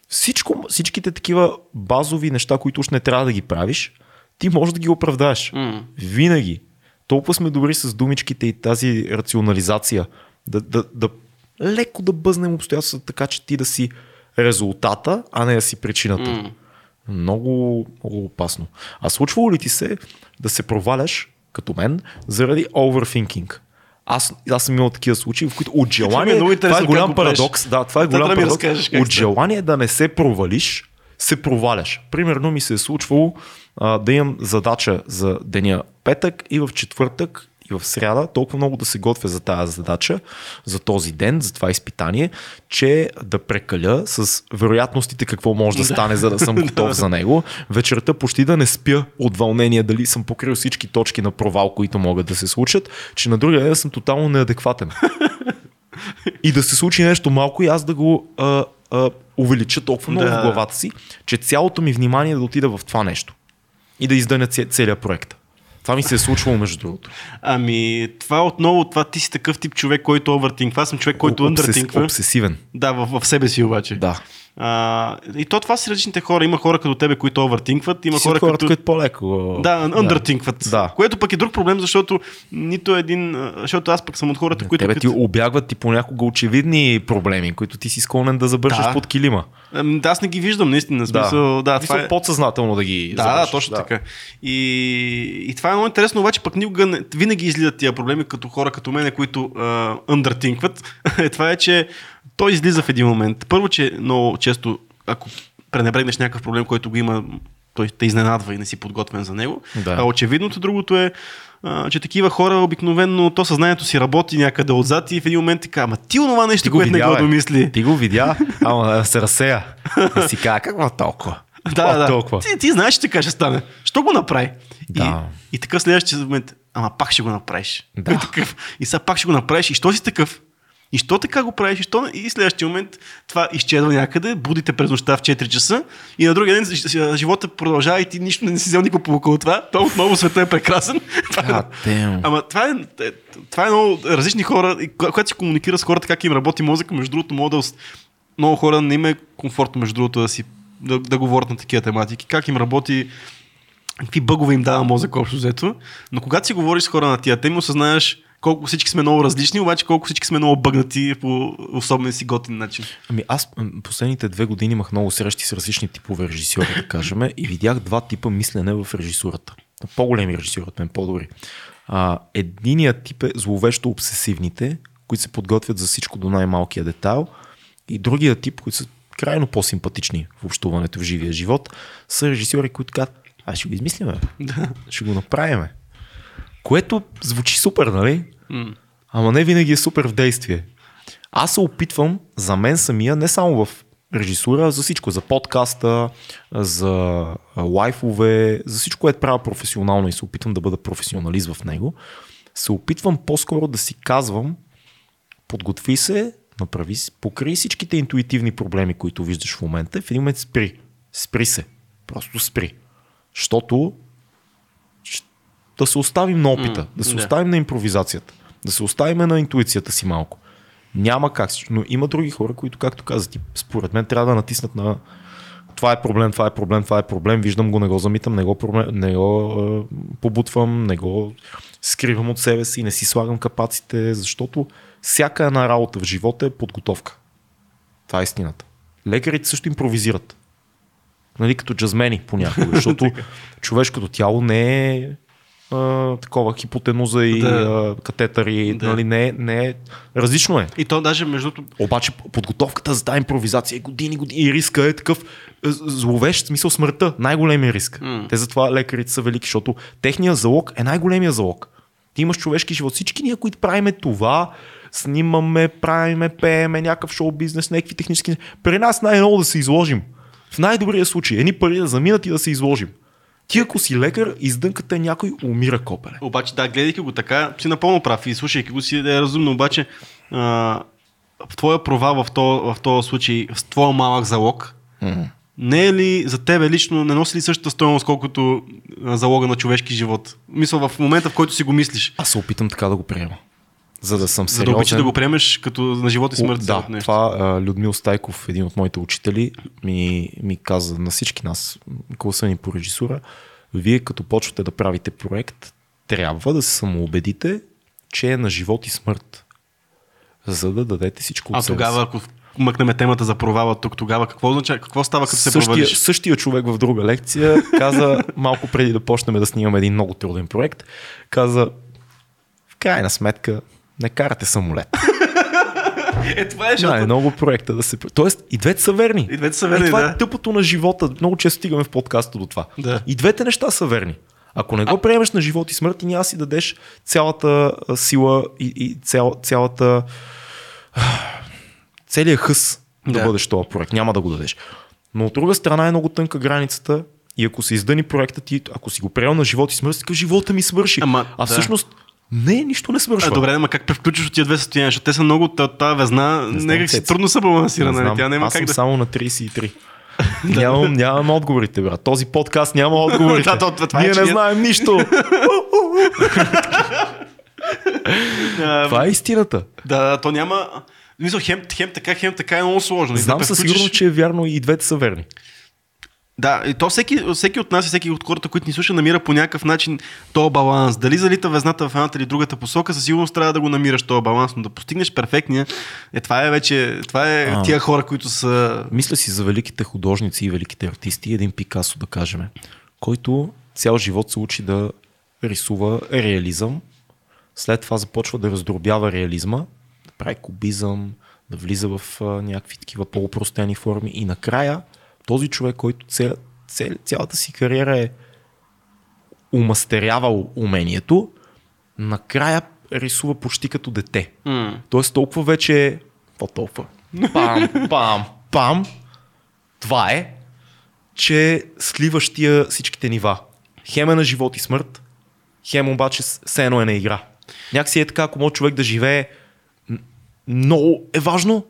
Всичко, всичките такива базови неща, които уж не трябва да ги правиш, ти можеш да ги оправдаеш. М. Винаги. Толкова сме добри с думичките и тази рационализация. Да, да, да леко да бъзнем обстоятелствата така, че ти да си резултата, а не да си причината. М. Много, много опасно. А случвало ли ти се да се проваляш, като мен, заради overthinking? Аз, аз съм имал такива случаи, в които от желание, много това е голям парадокс, да, това е голям да парадокс, разкажеш от желание да не се провалиш, се проваляш. Примерно ми се е случвало а, да имам задача за деня петък и в четвъртък и в сряда толкова много да се готвя за тази задача, за този ден, за това изпитание, че да прекаля с вероятностите какво може да стане, за да съм [LAUGHS] готов за него. Вечерта почти да не спя от вълнение дали съм покрил всички точки на провал, които могат да се случат, че на другия ден съм тотално неадекватен. И да се случи нещо малко и аз да го а, а, увелича толкова много Да. в главата си, че цялото ми внимание да отида в това нещо. И да изданя целият проект. Това ми се е случвало между другото. Ами, това отново, това ти си такъв тип човек, който овъртинква. Аз съм човек, който Обсес- андъртинква. Обсесивен. Да, в, в себе си обаче. Да. А, и то това са различните хора. Има хора като тебе, които овъртинкват, има хора, от хората, които... по-леко. Да, underтинкват. Да. Което пък е друг проблем, защото нито един... Защото аз пък съм от хората, които... Тебе ти като- обягват ти понякога очевидни проблеми, които ти си склонен да забършиш Да. под килима. Да, аз не ги виждам, наистина. Смисъл, да, това Мисъл, е... подсъзнателно да ги Да, да, точно така. И, и това е много интересно, обаче пък никога не, винаги излизат тия проблеми като хора като мене, които underтинкват. [LAUGHS] това е, че той излиза в един момент. Първо, че много често, ако пренебрегнеш някакъв проблем, който го има, той те изненадва и не си подготвен за него. Да. А очевидното другото е, а, че такива хора обикновено то съзнанието си работи някъде отзад и в един момент така, ама ти онова нещо, го което не видя, го бе. домисли. Ти го видя, ама се разсея. [LAUGHS] И си казва, какво толкова? [LAUGHS] Да, да. толкова? Ти, ти знаеш, че така ще стане. Що го направи? Да. И, и така следващия момент, ама пак ще го направиш. Да. И, [LAUGHS] такъв, и сега пак ще го направиш. И що си такъв? И що така го правиш? И, що... и следващия момент това изчезва някъде, будите през нощта в 4 часа и на другия ден живота продължава и ти нищо не си взел никакво около това. То отново света е прекрасен. [LAUGHS] Е- God damn. Ама това е, е- това е много различни хора, когато си комуникира с хората, как им работи мозъка, между другото, мога да много хора не им е комфортно, между другото, да, си, да, да говорят на такива тематики, как им работи, какви бъгове им дава мозък общо взето. Но когато си говориш с хора на тия теми, осъзнаеш колко всички сме много различни, обаче колко всички сме много бъгнати по особен си готин начин. Ами аз последните две години имах много срещи с различни типове режисьори, да кажем, и видях два типа мислене в режисурата. По-големи режисьори от мен, по-добри. А, единият тип е зловещо обсесивните, които се подготвят за всичко до най-малкия детайл, и другия тип, които са крайно по-симпатични в общуването в живия живот, са режисьори, които казват, а ще го измислиме, Да. ще го направиме. Което звучи супер, нали? М. Ама не винаги е супер в действие. Аз се опитвам за мен самия, не само в режисура, за всичко, за подкаста, за лайфове, за всичко, което правя професионално и се опитвам да бъда професионалист в него, се опитвам по-скоро да си казвам, подготви се, направи, покри всичките интуитивни проблеми, които виждаш в момента в един момент спри. Спри се. Просто спри. Защото да се оставим на опита, М, да се да. оставим на импровизацията, да се оставим на интуицията си малко. Няма как, но има други хора, които, както каза ти, според мен трябва да натиснат на това е проблем, това е проблем, това е проблем, виждам го, не го замитам, не го, проблем, не го е, побутвам, не го скривам от себе си, не си слагам капаците, защото всяка една работа в живота е подготовка. Това е истината. Лекарите също импровизират. Нали, като джазмени понякога, [LAUGHS] защото човешкото тяло не е а, такова хипотенуза и Да. а, катетъри, Да. нали, не, не е. Различно е. И то даже между Обаче подготовката за тази импровизация е години, години и риска е такъв зловещ, смисъл смъртта, най-големия риск. М. Те затова лекарите са велики, защото техният залог е най-големия залог. Ти имаш човешки живот. Всички ние, които правиме това, снимаме, правиме, пееме, някакъв шоу бизнес, някакви технически. При нас най-много да се изложим. В най-добрия случай, едни пари да заминат и да се изложим. Ти ако си лекар, издънката някой умира копеле. Обаче, да, гледайки го така, си напълно прав и слушайки го си да е разумно, обаче а, в твоя провал в този в случай, в твоя малък залог, не е ли за тебе лично, не носи ли същата стоеност, колкото залога на човешки живот? Мисля, в момента, в който си го мислиш. Аз се опитам така да го приема. За да съм За сериозен. да обичаш да го приемеш като на живот и смърт. О, да, нещо. това Людмил Стайков, един от моите учители, ми, ми каза на всички нас, класа ни по режисура, вие като почвате да правите проект, трябва да се самоубедите, че е на живот и смърт. За да дадете всичко от А тогава, ако мъкнем темата за провала тук, тогава какво означава? Какво става, като се същия, провалиш? същия човек в друга лекция каза, малко преди да почнем да снимаме един много труден проект, каза, в крайна сметка, не карате самолет. [LAUGHS] Е, това е, Да, е много проекта да се... Тоест, и двете са верни. И двете са верни, и това да. е тъпото на живота. Много често стигаме в подкаста до това. Да. И двете неща са верни. Ако не го приемеш на живот и смърт, ти няма си дадеш цялата а, сила и, и цял, цялата целият хъс да. Да. бъдеш този проект. Няма да го дадеш. Но от друга страна е много тънка границата и ако се издъни проектът ти, ако си го приел на живот и смърт, такъв, живота ми свърши. Ама, а да. Не, нищо не свършва. А, добре, ама как превключиш от тия две състояния? Защото те са много, та- тази везна, знам, някак си трудно се Не балансира, нали? Тя няма Аз как съм да... само на 33. [LAUGHS] нямам, нямам отговорите, брат. Този подкаст няма отговорите. [LAUGHS] Да, то- това е, Ние не знаем нищо. [LAUGHS] Това е истината. Да, да, то няма... Мисля, хем, хем така, хем така е много сложно. Знам да със сигурност, че е вярно и двете са верни. Да, и то всеки, всеки от нас и всеки от хората, които ни слуша, намира по някакъв начин този баланс. Дали залита везната в едната или другата посока, със сигурност трябва да го намираш този баланс, но да постигнеш перфектния, е, това е вече, това е А. тия хора, които са... Мисля си за великите художници и великите артисти, един Пикасо да кажем, който цял живот се учи да рисува реализъм, след това започва да раздробява реализма, да прави кубизъм, да влиза в някакви такива по-упростени форми и накрая този човек, който ця, ця, цялата си кариера е умастерявал умението, накрая рисува почти като дете. М. Тоест толкова вече е... Толкова? Пам, пам, пам. Това е, че сливаш тия всичките нива. Хем е на живот и смърт, хем обаче все едно е на игра. Някакси е така, ако може човек да живее, много е важно,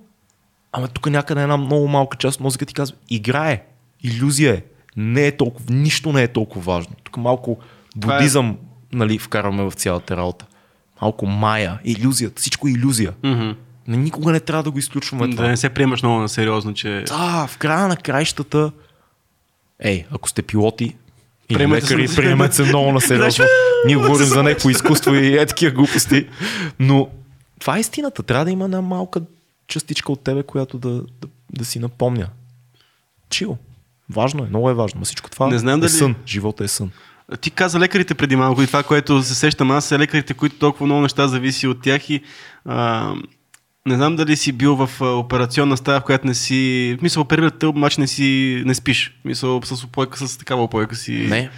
ама тук някъде една много малка част от мозъка ти казва, играе, иллюзия е, не е толкова, нищо не е толкова важно. Тук малко Това е- будизъм нали, вкарваме в цялата работа. Малко мая, иллюзията, всичко е иллюзия. Не, никога не трябва да го изключваме това. Да не се приемаш много на сериозно, че... Да, в края на краищата, ей, ако сте пилоти или Приемете се лекари, на- приемете се много на сериозно. [LAUGHS] Ние говорим за някакво изкуство и е такива глупости. Но това е истината. Трябва да има една малка частичка от тебе, която да, да, да си напомня. Чил. Важно е, много е важно. Но всичко това Не знам е дали- сън. Живота е сън. Ти каза лекарите преди малко и това, което се сещам аз, са лекарите, които толкова много неща зависи от тях и а, не знам дали си бил в операционна стая, в която не си... В смисъл, оперират те, обаче не си... не спиш. В смисъл, с опойка, с такава опойка си... Не.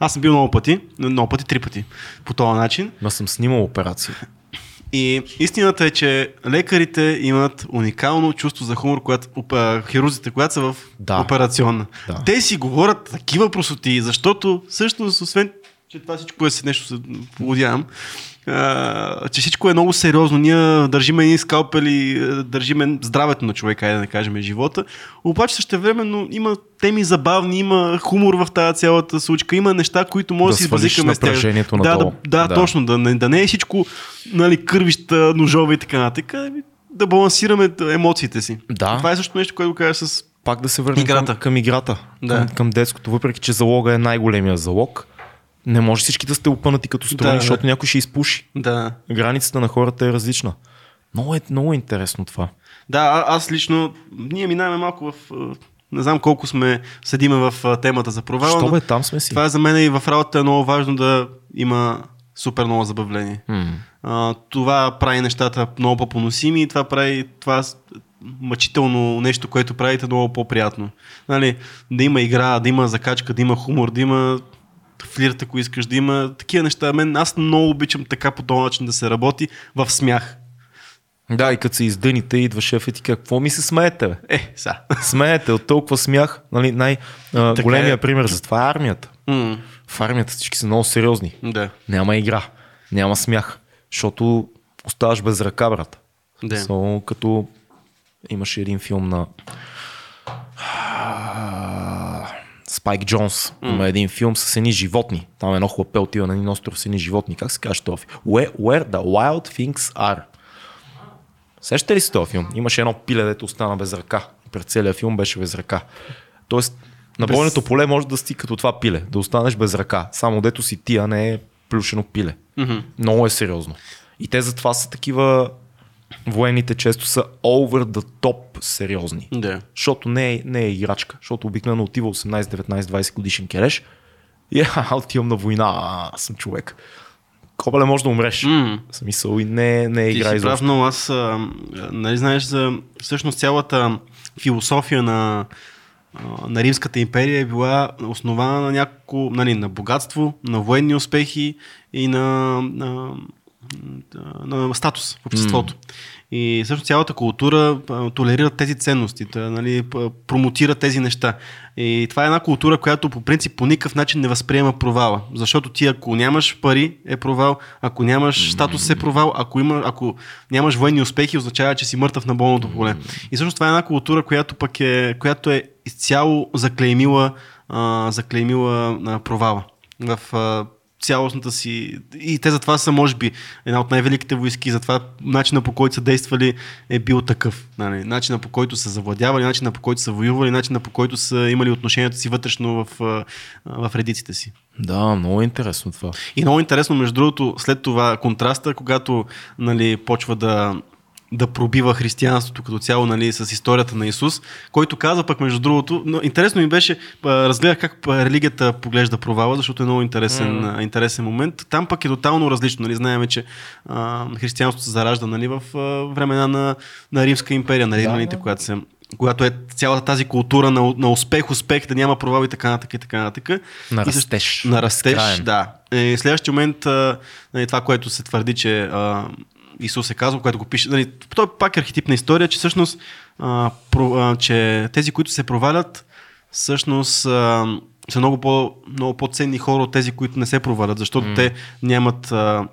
Аз съм бил много пъти, много пъти, три пъти по този начин. Но съм снимал операции. И истината е, че лекарите имат уникално чувство за хумор, когато, опа, хирурзите, когато са в Да. операционна. Да. Те си говорят такива просоти, защото всъщност, освен че това всичко е нещо се поводявам, а, че всичко е много сериозно. Ние държиме едни скалпели, а, държиме здравето на човека, айде да не кажем живота. Обаче същевременно има теми забавни, има хумор в тази цялата случка, има неща, които може Да да си свалиш избазикаме с тях. да, да, да, Да. точно, да не, да не е всичко нали, кървища, ножове и така нататък. Да балансираме емоциите си. Да. Това е също нещо, което кажа с Пак да се върнем Играта. Към, към играта, Да. към, към детското. Въпреки, че залога е най-големия залог, не може всички да сте опънати като струни, Да, да. защото някой ще изпуши. Да. Границата на хората е различна. Много е, много е интересно това. Да, а- аз лично, ние минаваме малко в... Не знам колко сме седиме в темата за провала, Що бе, там сме си. това е за мен и в работата е много важно да има супер много забавление. М. А, това прави нещата много по-поносими и това прави това мъчително нещо, което правите много по-приятно. Нали, да има игра, да има закачка, да има хумор, да има флирт, ако искаш, да има такива неща. Мен, аз много обичам така по този начин да се работи в смях. Да, и като се издъните, идва шеф и какво ми се смеете, бе? Е, са. Смеете от толкова смях. Нали, най-големия е. пример за това е армията. М, В армията всички са много сериозни. да. Няма игра, няма смях, защото оставаш без ръка, брат. Да. Само като имаше един филм на Спайк Джонс. Има един филм с едни животни. Там едно хлапе отива на един остров с едни животни. Как се казва този филм? Where, where the wild things are. Сещате ли си този филм? Имаше едно пиле, дето остана без ръка. През целия филм беше без ръка. Тоест, на Без- бойното поле може да си като това пиле, да останеш без ръка. Само дето си ти, а не е плюшено пиле. Мгм. Много е сериозно. И те затова са такива военните често са over the top сериозни. Да. Защото не е, не е играчка. Защото обикновено отива 18, 19, 20 годишен кереш и а, отивам на война, аз съм човек. Кобеле може да умреш. В Смисъл и не, не е игра си прав, изобщо. но аз, а, нали знаеш за всъщност цялата философия на, на Римската империя е била основана на няколко, нали, на богатство, на военни успехи и на, на, на статус в обществото. И всъщност цялата култура толерира тези ценности, да, нали, промотира тези неща. И това е една култура, която по принцип по никакъв начин не възприема провала. Защото ти ако нямаш пари е провал, ако нямаш статус е провал, ако, има, ако нямаш военни успехи означава, че си мъртъв на болното поле. И всъщност това е една култура, която пък е, която е изцяло заклеймила, а, заклеймила а, провала. В, цялостната си... И те затова са, може би, една от най-великите войски, затова начина по който са действали е бил такъв. Нали? Начина по който са завладявали, начина по който са воювали, начина по който са имали отношението си вътрешно в, в редиците си. Да, много интересно това. И много интересно, между другото, след това контраста, когато нали, почва да да пробива християнството като цяло нали, с историята на Исус, който каза пък между другото, но интересно ми беше, разгледах как религията поглежда провала, защото е много интересен, mm. интересен момент. Там пък е тотално различно. Нали, знаем, че а, християнството се заражда нали, в а, времена на, на Римска империя, нали, да, да. която се когато е цялата тази култура на, на успех, успех, да няма провал и така нататък и така нататък. На растеж. На растеж, да. И следващия момент, нали, това, което се твърди, че а, Исус е казал, когато го пише. Нали, той е пак архетипна история, че всъщност а, про, а, че тези, които се провалят, всъщност а, са много, по, много по-ценни хора от тези, които не се провалят, защото mm. те нямат, а,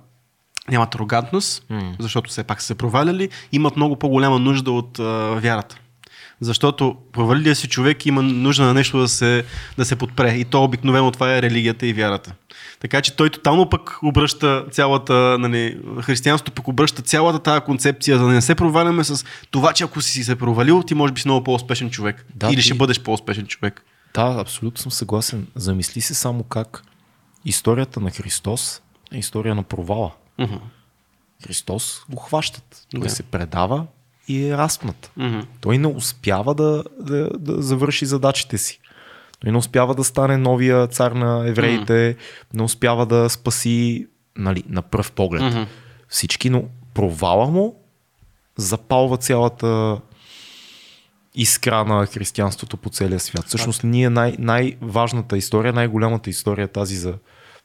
нямат арогантност, mm. защото все пак са се проваляли, имат много по-голяма нужда от а, вярата. Защото провалилия си човек има нужда на нещо да се, да се подпре. И то обикновено това е религията и вярата. Така че той тотално пък обръща цялата, нали, християнството пък обръща цялата тази концепция, за да не се проваляме с това, че ако си се провалил, ти може би си много по-успешен човек. Да, Или ти... ще бъдеш по-успешен човек. Да, абсолютно съм съгласен. Замисли се само как историята на Христос е история на провала. Uh-huh. Христос го хващат. Той да. се предава и е разпнат. Uh-huh. Той не успява да, да, да завърши задачите си. Той не успява да стане новия цар на евреите, mm. не успява да спаси нали, на пръв поглед mm-hmm. всички, но провала му запалва цялата искра на християнството по целия свят. Всъщност ние най- най-важната история, най-голямата история тази за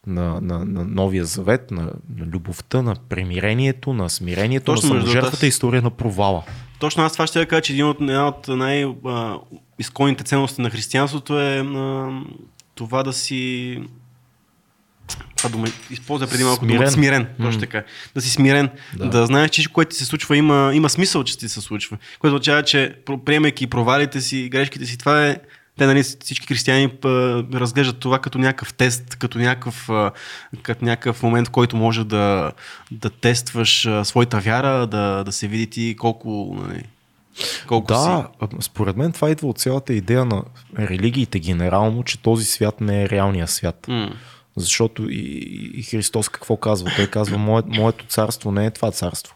на, на, на Новия завет, на, на любовта, на примирението, на смирението, Точно, на саможертвата, история на провала. Точно аз това ще кажа, че един от, една от най-изконните ценности на християнството е а, това да си това дума, използва преди малко смирен. думата смирен. Mm. Точно така. Да си смирен. Да, да знаеш, че което ти се случва има, има смисъл, че ти се случва. Което означава, че приемайки провалите си, грешките си, това е те, нали, всички християни разглеждат това като някакъв тест, като някакъв, като някакъв момент, в който може да, да тестваш своята вяра, да, да се види ти колко, нали, колко да, си. според мен това идва от цялата идея на религиите генерално, че този свят не е реалния свят. Mm. Защото и, и Христос какво казва? Той казва, Мое, моето царство не е това царство.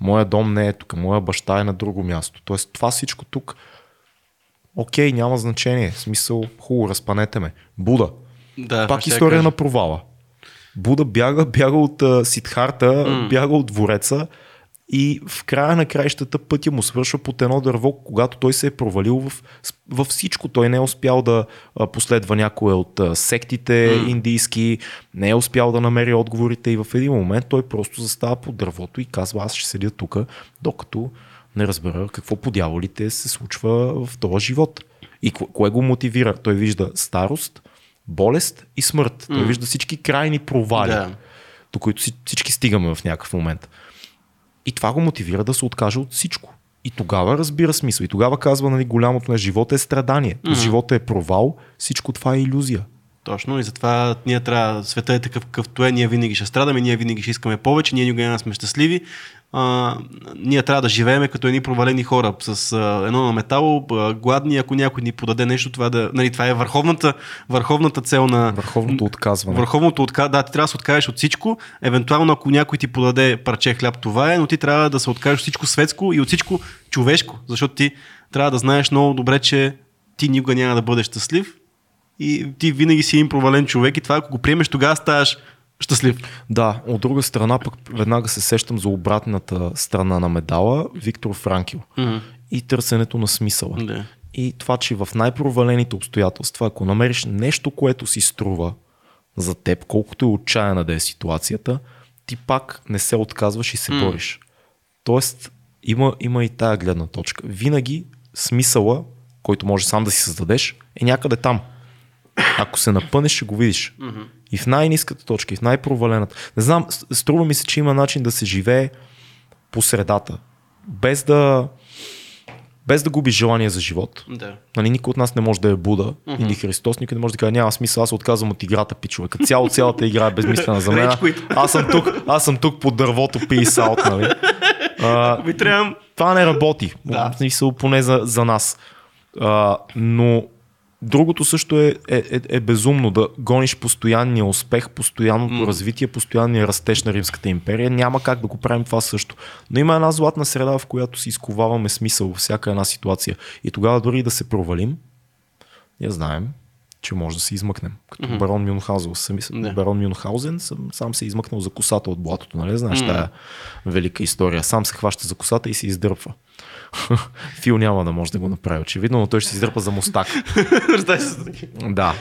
Моя дом не е тук, моя баща е на друго място. Тоест това всичко тук окей, няма значение. В смисъл, хубаво, разпанете ме. Буда. Да, Пак история кажа. на провала. Буда бяга, бяга от uh, Сидхарта, mm. бяга от двореца и в края на краищата пътя му свършва под едно дърво, когато той се е провалил в, във всичко. Той не е успял да последва някоя от сектите mm. индийски, не е успял да намери отговорите и в един момент той просто застава под дървото и казва аз ще седя тук, докато не разбера какво по дяволите се случва в този живот. И кое го мотивира? Той вижда старост, болест и смърт. Той вижда всички крайни провали, да. до които всички стигаме в някакъв момент. И това го мотивира да се откаже от всичко. И тогава разбира смисъл. И тогава казва, нали, голямото на живота е страдание. Mm-hmm. Живота е провал, всичко това е иллюзия. Точно и затова ние трябва, света е такъв какъвто е, ние винаги ще страдаме, ние винаги ще искаме повече, ние никога не сме щастливи, а, ние трябва да живеем като едни провалени хора с а, едно на метало, а, гладни, ако някой ни подаде нещо, това, да, нали, това е върховната, върховната цел на... Върховното отказване. Върховното отказване. Да, ти трябва да се откажеш от всичко. Евентуално, ако някой ти подаде парче хляб, това е, но ти трябва да се откажеш от всичко светско и от всичко човешко, защото ти трябва да знаеш много добре, че ти никога няма да бъдеш щастлив и ти винаги си един провален човек и това, ако го приемеш, тогава ставаш щастлив. Да, от друга страна пък веднага се сещам за обратната страна на медала Виктор Франкил mm-hmm. и търсенето на смисъла. Yeah. И това, че в най-провалените обстоятелства, ако намериш нещо, което си струва за теб, колкото е отчаяна да е ситуацията, ти пак не се отказваш и се mm. бориш. Тоест, има, има и тая гледна точка. Винаги смисъла, който може сам да си създадеш, е някъде там. Ако се напънеш, ще го видиш. Mm-hmm. И в най-низката точка, и в най-провалената. Не знам, струва ми се, че има начин да се живее по средата. Без да без да губиш желание за живот. Да. Нали, никой от нас не може да е Буда Мгм. или Христос, никой не може да каже, няма смисъл, аз отказвам от играта, пичове. Като цяло цялата игра е безмислена за мен. Аз съм тук, аз съм тук под дървото, peace out, нали? А, Ви трябва... това не работи. Да. В смисъл поне за, за нас. А, но другото също е, е, е, е безумно да гониш постоянния успех, постоянното М. развитие, постоянния растеж на Римската империя. Няма как да го правим това също. Но има една златна среда, в която си изковаваме смисъл във всяка една ситуация. И тогава дори да се провалим, я знаем, че може да се измъкнем. Като Мгм. барон Мюнхаузен. Сами, Да. Барон Мюнхаузен сам, сам се е измъкнал за косата от блатото, нали? Знаеш, М. тая велика история. Сам се хваща за косата и се издърпва. [LAUGHS] Фил няма да може да го направи, очевидно, но той ще се издърпа за мустак. [LAUGHS] Да.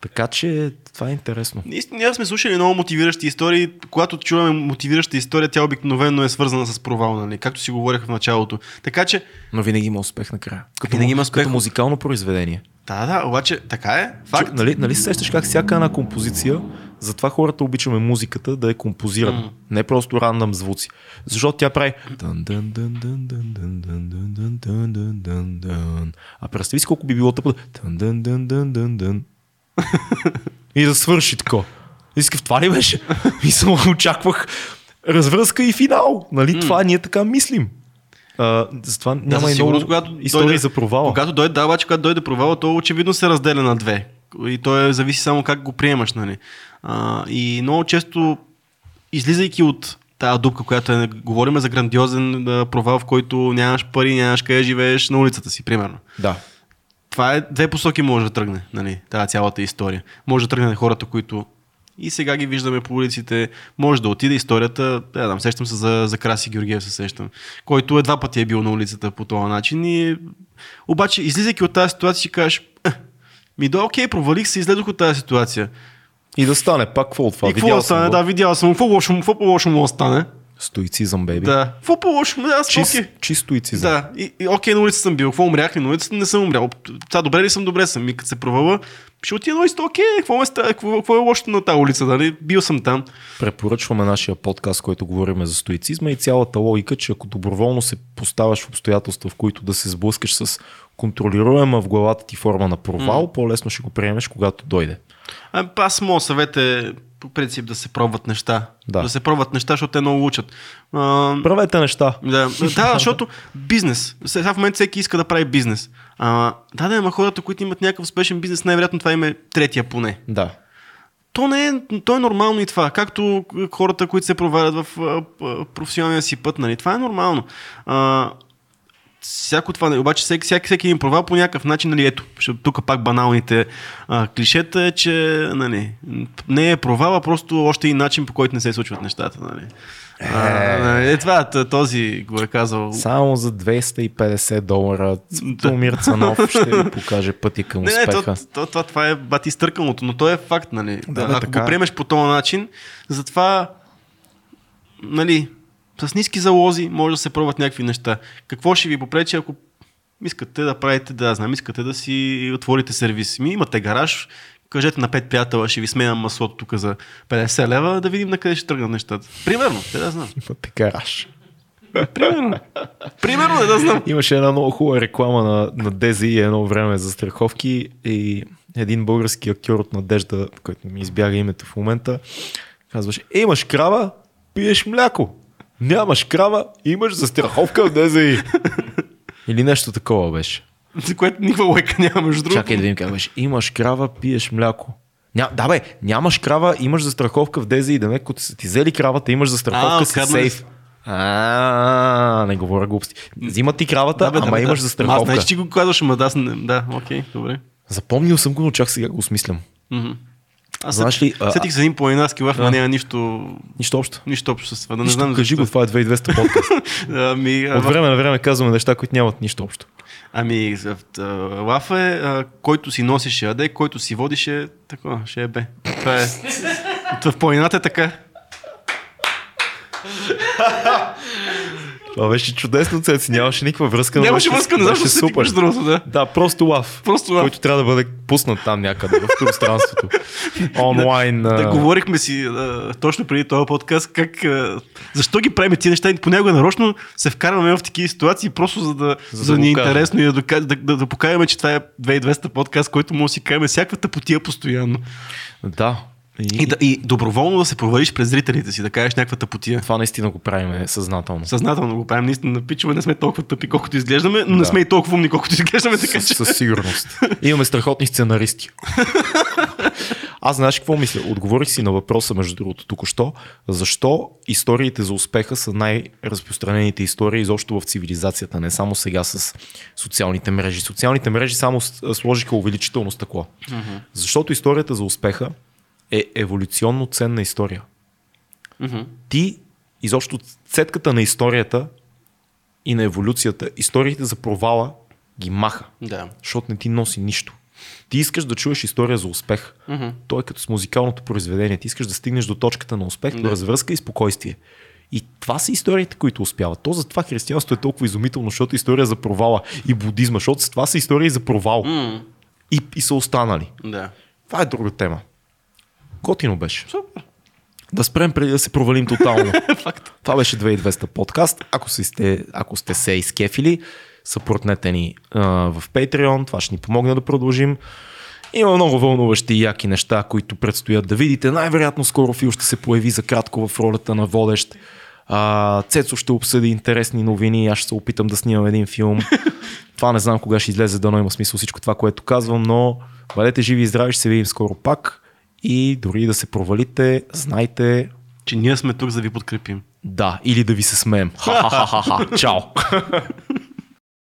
Така че това е интересно. Наистина, ние сме слушали много мотивиращи истории. Когато чуваме мотивираща история, тя обикновено е свързана с провал, нали? както си говорих в началото. Така че, Но винаги има успех накрая. Като, Винаги има успех. като музикално произведение. да, да, обаче така е. Факт. Чу, нали, нали се сещаш как всяка една композиция, затова хората обичаме музиката да е композирана, mm. не просто рандъм звуци. Защото тя прави а представи си колко би било тъпо и да свърши тако. Искав, това ли беше? И само очаквах развръзка и финал. Нали? Mm. Това ние така мислим. А, затова няма да, и много когато истории дойде, за провала. Когато дойде, да, обаче когато дойде провала, то очевидно се разделя на две. И то е, зависи само как го приемаш, нали. А, и много често, излизайки от тази дупка, която е, говорим за грандиозен провал, в който нямаш пари, нямаш къде живееш на улицата си, примерно. Да. Това е две посоки може да тръгне, нали, тази цялата история. Може да тръгне на хората, които и сега ги виждаме по улиците. Може да отиде историята, да, да, сещам се за, за Краси Георгиев, се сещам, който е два пъти е бил на улицата по този начин. И... Обаче, излизайки от тази ситуация, си кажеш, «Е, ми да, окей, провалих се, излезох от тази ситуация. И да стане пак какво от това? и какво да стане? Да, видял съм. Какво лошо, какво по-лошо му да стане? Стоицизъм, бейби. Да. Какво по-лошо? Аз Чист, чист стоицизъм. Да, и, и окей, на улицата съм бил. Какво умрях ли на улицата? Не съм умрял. Това добре ли съм? Добре съм. И като се провала, ще отида на улицата, окей, какво, ме, какво, какво е лошото на тази улица, нали? Бил съм там. Препоръчваме нашия подкаст, който говорим за стоицизма и цялата логика, че ако доброволно се поставяш в обстоятелства, в които да се сблъскаш с контролируема в главата ти форма на провал, mm. по-лесно ще го приемеш, когато дойде. А, аз моят съвет е по принцип да се пробват неща. Да. да се пробват неща, защото те много учат. А, Правете неща. да, да, защото бизнес. Сега в момента всеки иска да прави бизнес. А, да, да, ама хората, които имат някакъв успешен бизнес, най-вероятно това им е третия поне. Да. То не е, то е нормално и това. Както хората, които се провалят в професионалния си път, нали? Това е нормално. А, всяко това, нали, обаче всеки, всеки, всеки един провал по някакъв начин, нали, ето, тук пак баналните а, клишета е, че нали, не е провала, просто още и начин по който не се случват нещата. Нали. А, нали, е, това, този го е казал. Само за 250 долара Томир Цанов ще ви покаже пътя към [LAUGHS] Не, не, то, успеха. то, това, това е бати стърканото, но то е факт, нали? Да, Ако така е. го приемеш по този начин, затова, нали, с ниски залози може да се пробват някакви неща. Какво ще ви попречи, ако искате да правите, да знам, искате да си отворите сервис. Ми имате гараж, кажете на пет приятела, ще ви сменям маслото тук за 50 лева, да видим на къде ще тръгнат нещата. Примерно, те да знам. Имате гараж. Примерно. Примерно, да знам. Имаше една много хубава реклама на, на ДЗИ едно време за страховки и един български актьор от Надежда, който ми избяга името в момента, казваше, имаш крава, пиеш мляко. Нямаш крава, имаш застраховка в ДЗИ. [LAUGHS] Или нещо такова беше. За което никаква лойка няма, между другото. Чакай да видим как беше. Имаш крава, пиеш мляко. Ня, да бе, нямаш крава, имаш застраховка в ДЗИ. Да не, като са ти взели кравата, имаш застраховка с сейф. А, не говоря глупости. Взимат ти кравата, бе, ама бе, имаш Аз застраховка. знаеш, че го казваш, ама да, аз да, окей, добре. Запомнил съм го, но чак сега го осмислям. Мгм. Аз Знаеш ли, сетих за един планинарски лав, Да. но няма нищо, Нищо общо. нищо общо с това. Да не Нищо, знам кажи го, защо. това е 2200 подкаст. [LAUGHS] Ами, От време на време казваме неща, които нямат нищо общо. ами лаф е, който си носиш ще яде, който си водиш е такова, ще е бе. Това е. [LAUGHS] В планината е така. [LAUGHS] Това беше чудесно, Цеци. Нямаше никаква връзка. Нямаше връзка, не знам, беше супер. другото, да. Да, просто лав. Просто лав. Който трябва да бъде пуснат там някъде в пространството. [LAUGHS] Онлайн. Да, а, говорихме си а, точно преди този подкаст как а, защо ги правим тези неща понякога нарочно се вкарваме в такива ситуации, просто за да, За за да да ни е интересно и да, дока- да, да, да покажем, че това е 2200 подкаст, който може да си кажем всякаква тъпотия постоянно. Да. И, И, да, и доброволно да се провалиш през зрителите си, да кажеш някаква тъпотия. това наистина го правим съзнателно. Съзнателно го правим, наистина пичове, не сме толкова тъпи, колкото изглеждаме, но не Да. сме и толкова умни, колкото изглеждаме, така че. Със, сигурност. [LAUGHS] Имаме страхотни сценаристи. Аз знаеш какво мисля? Отговорих си на въпроса, между другото, току-що. Защо историите за успеха са най-разпространените истории изобщо в цивилизацията, не само сега с социалните мрежи. Социалните мрежи само сложиха увеличително стъкло. Защото историята за успеха е еволюционно ценна история. Мгм. Ти, изобщо цетката на историята и на еволюцията, историите за провала ги маха Да. защото не ти носи нищо. Ти искаш да чуеш история за успех. Мгм. Той е като с музикалното произведение. Ти искаш да стигнеш до точката на успех, до Да. развръзка и спокойствие. И това са историите, които успяват. То затова християнството е толкова изумително, защото е история за провала и будизма, защото това са истории за провал. М, И, и са останали. Да. Това е друга тема. Готино беше. Супер. Да спрем преди да се провалим тотално. [LAUGHS] Факт. Това беше 2200 подкаст. Ако, си сте, ако сте се изкефили, съпортнете ни а, в Patreon. Това ще ни помогне да продължим. Има много вълнуващи и яки неща, които предстоят да видите. Най-вероятно скоро Фил ще се появи за кратко в ролята на водещ. А, Цецо ще обсъди интересни новини. Аз ще се опитам да снимам един филм. [LAUGHS] това не знам кога ще излезе, дано има смисъл всичко това, което казвам, но бъдете живи и здрави, ще се видим скоро пак. И дори да се провалите, знайте, Че ние сме тук за да ви подкрепим. да, или да ви се смеем. Ха-ха-ха-ха. Чао. [LAUGHS]